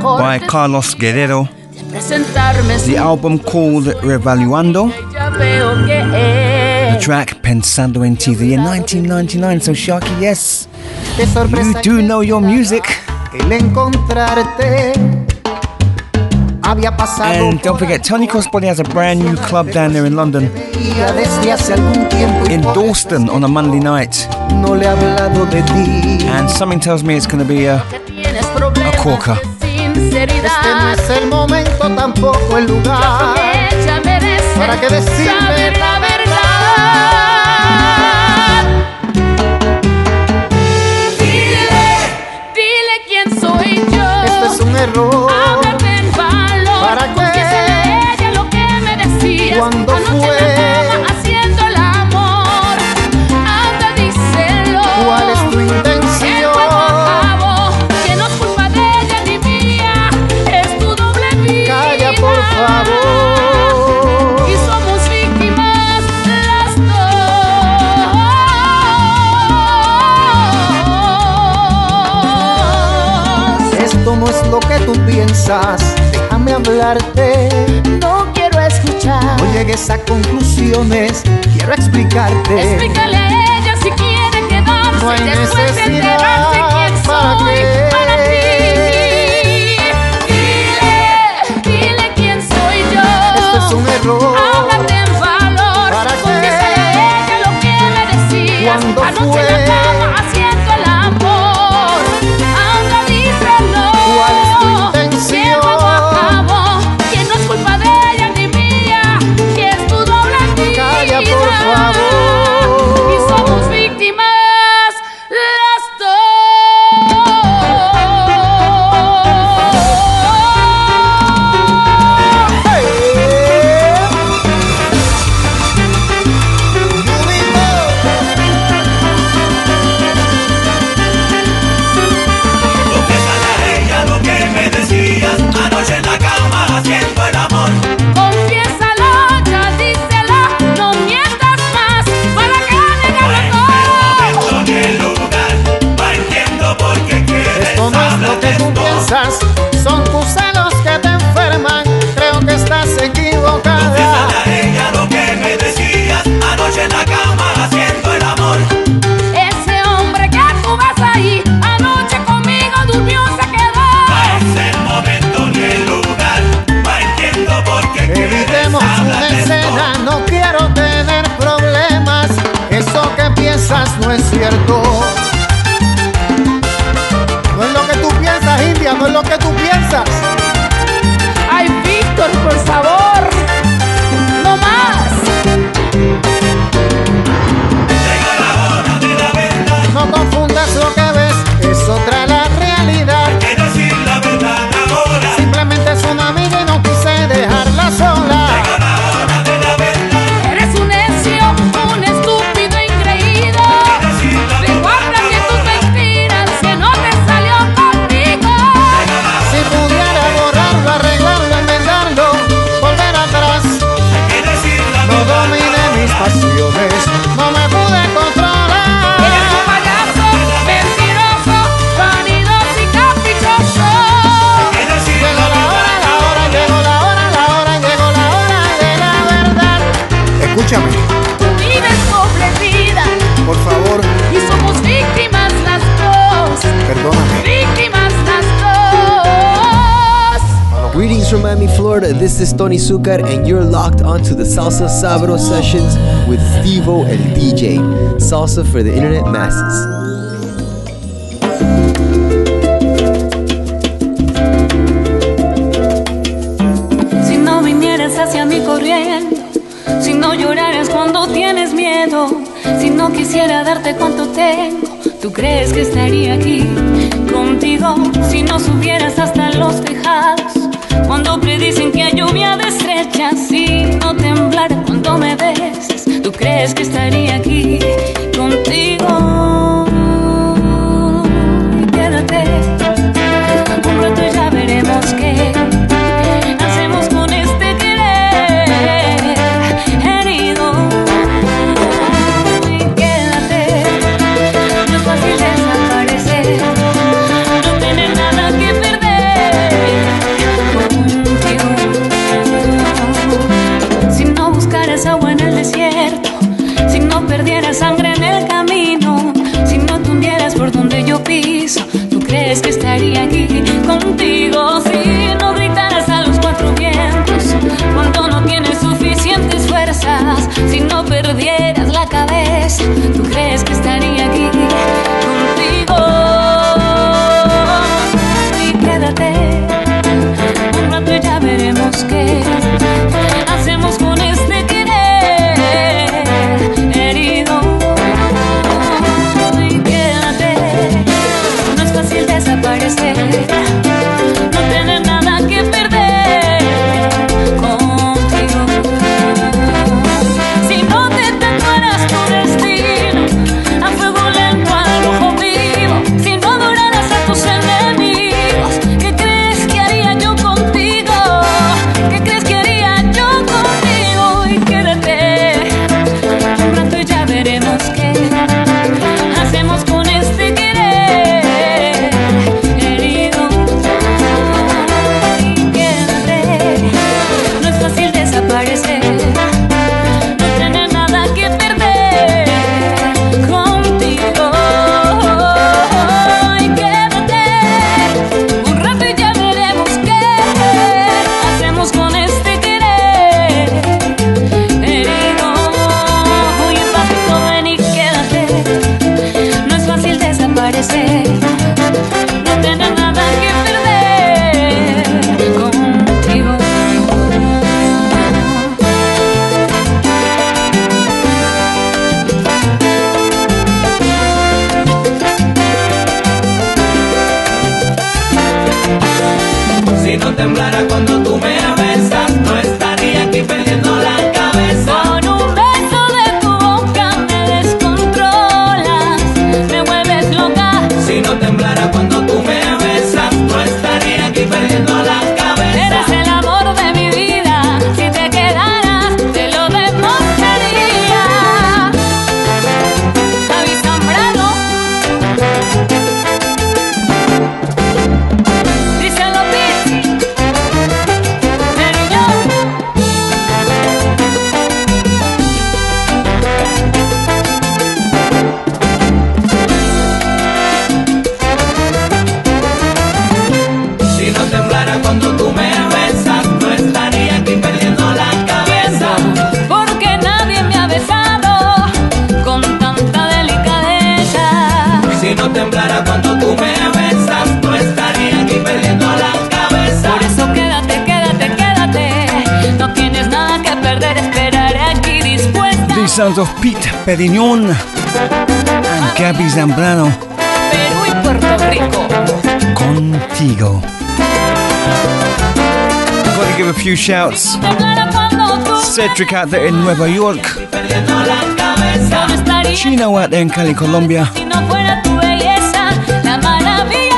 by Carlos Guerrero. The album called Revaluando. The track Pensando en Ti, the year 1999. So, Sharky, yes, you do know your music. And don't forget, Tony Crossbody has a brand new club down there in London, ya desde hace algún tiempo. in Dalston, on a Monday night. No le he hablado de ti. And something tells me it's going to be a, tienes problemas a corker. de decías. ¿Cuándo Anoche fue? haciendo el amor. Anda, díselo. ¿Cuál es tu intención? que no es culpa de ella ni mía, es tu doble vida. Calla, por favor. Y somos víctimas las dos. Esto no es lo que tú piensas. Déjame hablarte. No llegues a conclusiones. Quiero explicarte. Explícale a ella si quiere quedarse No hay después de enterarse quién para soy para ti. Dile, dile quién soy yo. Esto es un error. Háblate en valor. ¿Para? Confiésale a ella lo que me decías. ¿Cuándo Anoche en fue? la cama Lo que tú Word. This is Tony Zucker, and you're locked onto the Salsa Sabro sessions with Stevo El DJ. Salsa for the internet masses. Si no quisiera darte cuanto tengo, ¿tú crees que estaría aquí contigo? Si no subieras hasta los tejados. crees que está Perignon and Gabby Zambrano. Perú y Puerto Rico. Contigo. I've got to give a few shouts. Cedric out there in Nueva York. Chino out there in Cali, Colombia.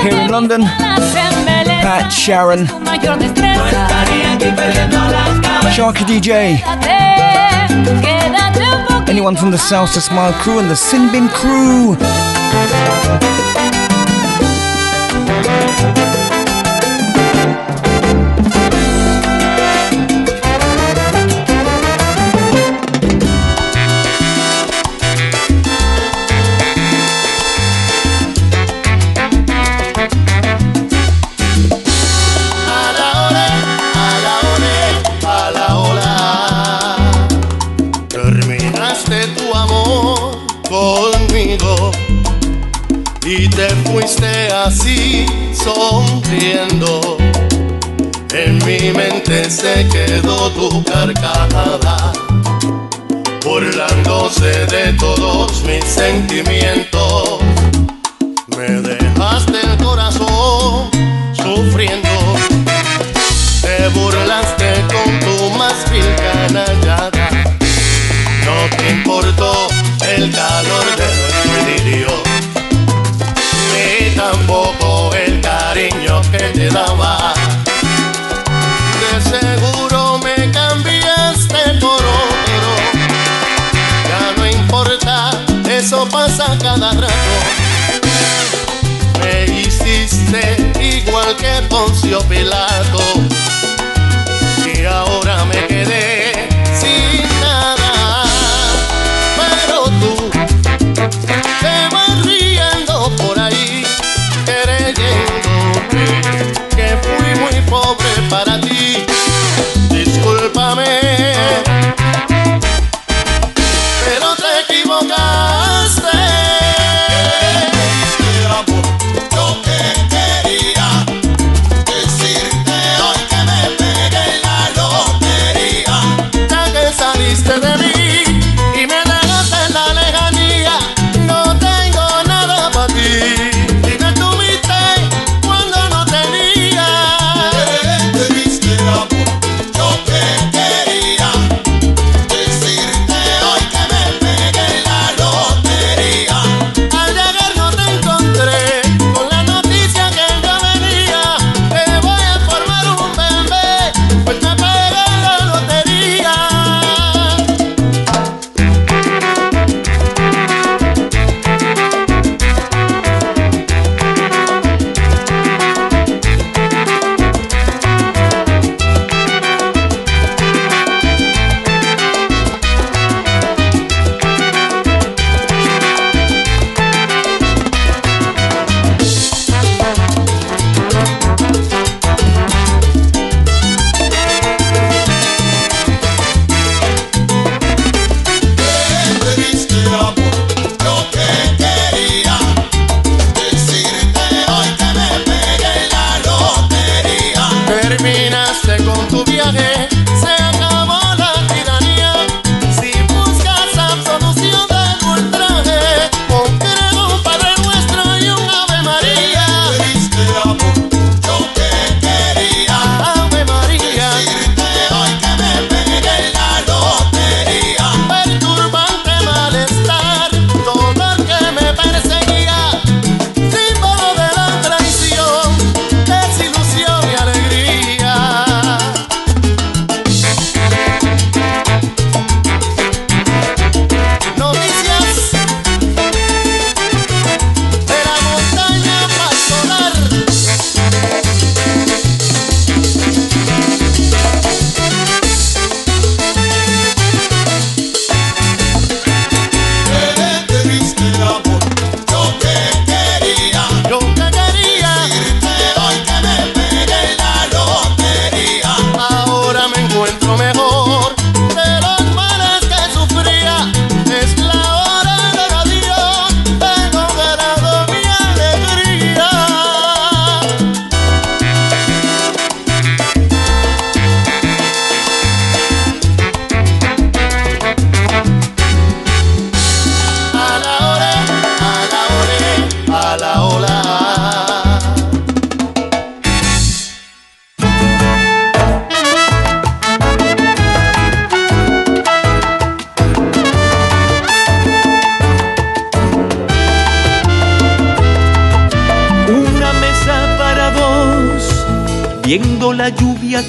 Here in London. Pat Sharon. Sharky DJ. Anyone from the South to Smile crew and the Sinbin crew. se quedó tu carcajada, burlándose de todos mis sentimientos.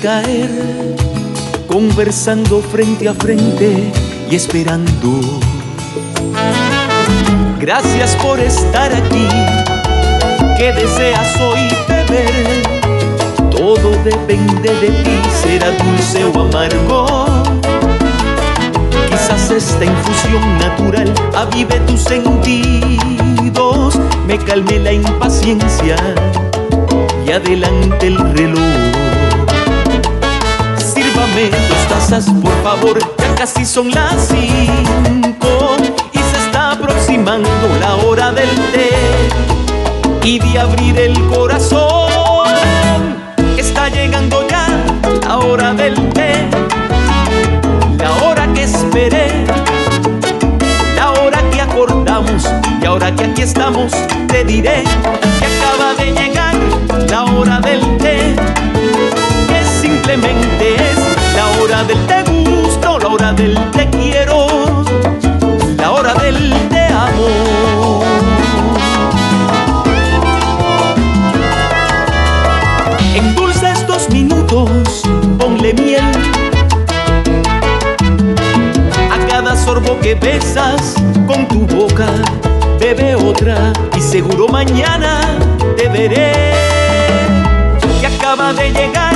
caer, conversando frente a frente y esperando. Gracias por estar aquí, que deseas hoy beber. Todo depende de ti, será dulce o amargo. Quizás esta infusión natural avive tus sentidos, me calme la impaciencia y adelante el reloj. Dos tazas, por favor, ya casi son las cinco y se está aproximando la hora del té y de abrir el corazón. Está llegando ya la hora del té, la hora que esperé, la hora que acordamos y ahora que aquí estamos te diré que acaba de llegar la hora del té, que simplemente hora del te gusto, la hora del te quiero, la hora del te amo. Endulza estos minutos, ponle miel a cada sorbo que besas con tu boca. Bebe otra y seguro mañana te veré. Que acaba de llegar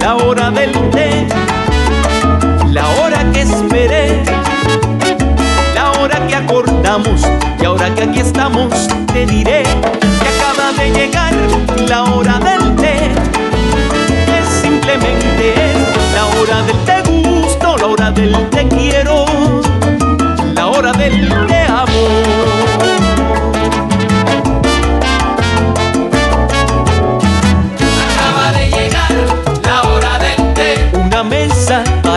la hora del té, la hora que esperé, la hora que acordamos y ahora que aquí estamos te diré que acaba de llegar la hora del té, que simplemente es la hora del te gusto, la hora del te quiero, la hora del te amo.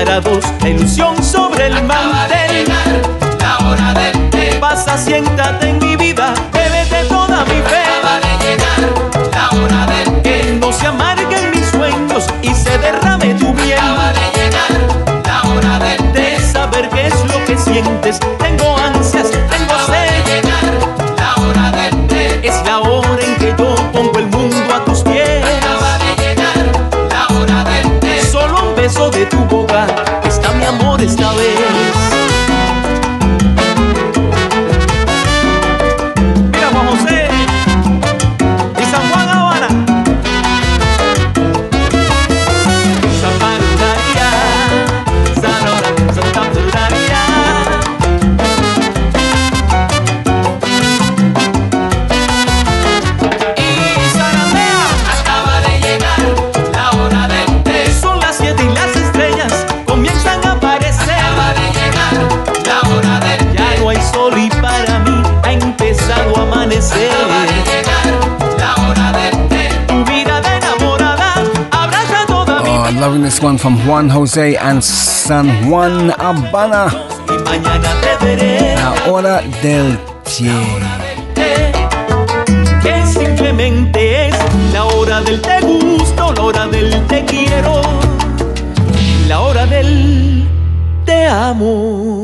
Mesa para dos, la ilusión sobre el mantel. La hora del té. Pasa, siéntate en mi vida, bébete toda mi fe. Acaba de llegar la hora del té. Que no se amarguen mis sueños y se derrame tu miel. Acaba de llegar la hora del té. De saber qué es lo que sientes, tengo ansias, tengo Acaba de sed. llegar la hora del té. Es la hora de tu boca this one from Juan Jose and San Juan Habana. La hora del té. Que simplemente es la hora del te gusto, la hora del te quiero, la hora del te amo.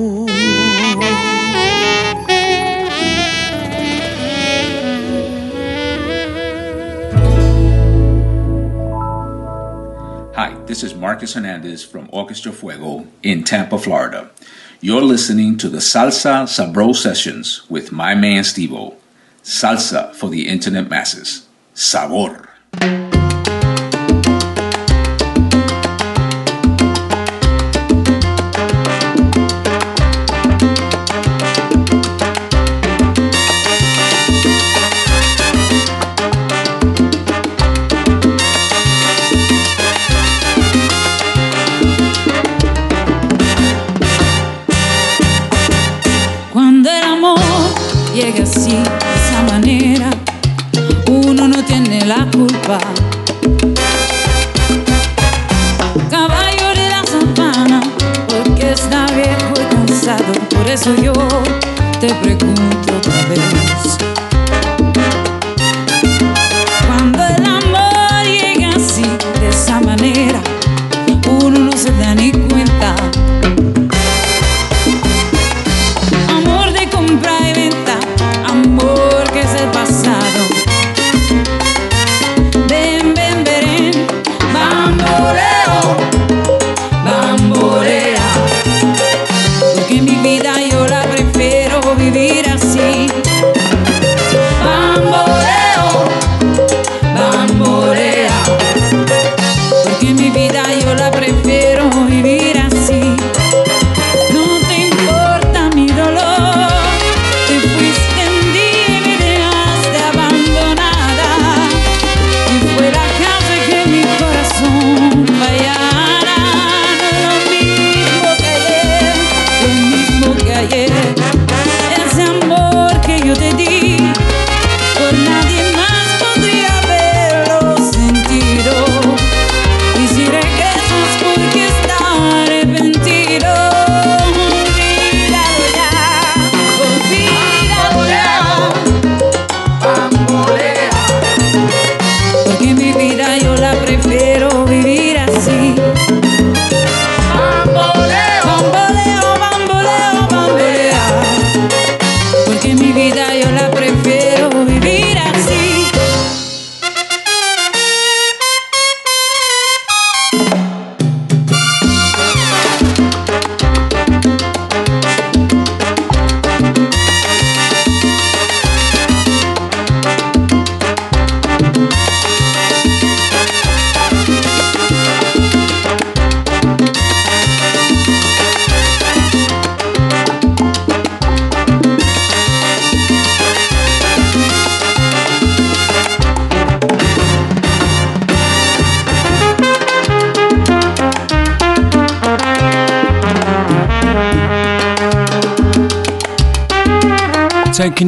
This is Marcus Hernandez from Orchestra Fuego in Tampa, Florida. You're listening to the Salsa Sabro Sessions with my man Stevo. Salsa for the internet masses. Sabor.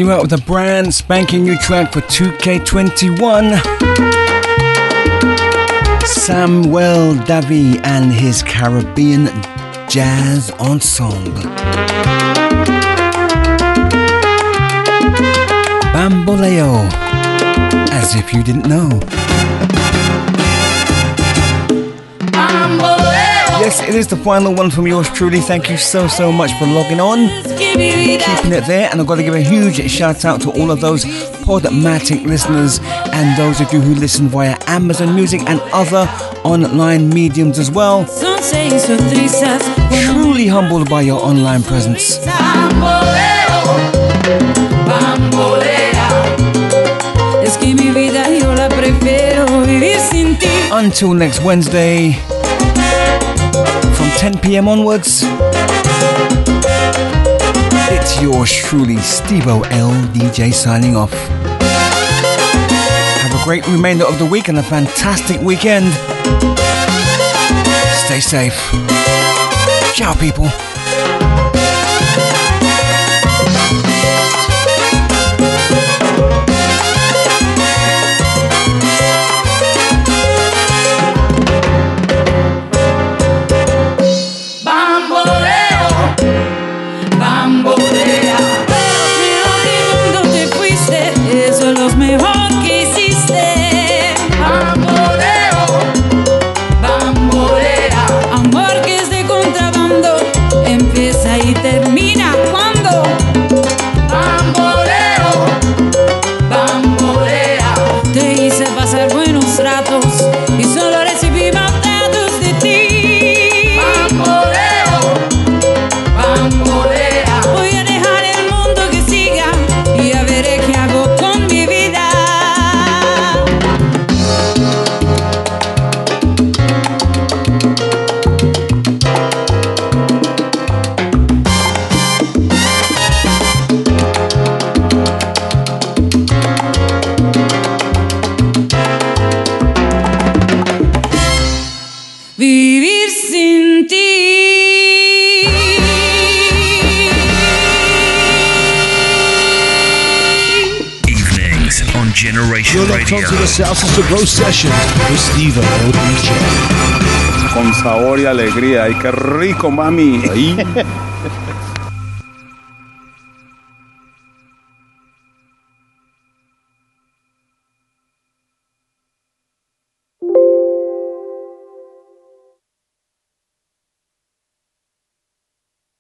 You out with a brand spanking new track for 2K21. Samuel Davy and his Caribbean Jazz Ensemble. Bamboleo. As if you didn't know. Yes, it is the final one from yours truly. Thank you so, so much for logging on, keeping it there. And I've got to give a huge shout out to all of those Podmatic listeners and those of you who listen via Amazon Music and other online mediums as well. Son seis o trizas. Truly humbled by your online presence. Until next Es 10 pm onwards, it's yours truly, Stevo L. DJ signing off. Have a great remainder of the week and a fantastic weekend. Stay safe. Ciao, people. Locked Radio. onto the Sabro Sessions with Steve L. DJ. Con sabor y alegría. ¡Ay, qué rico, mami!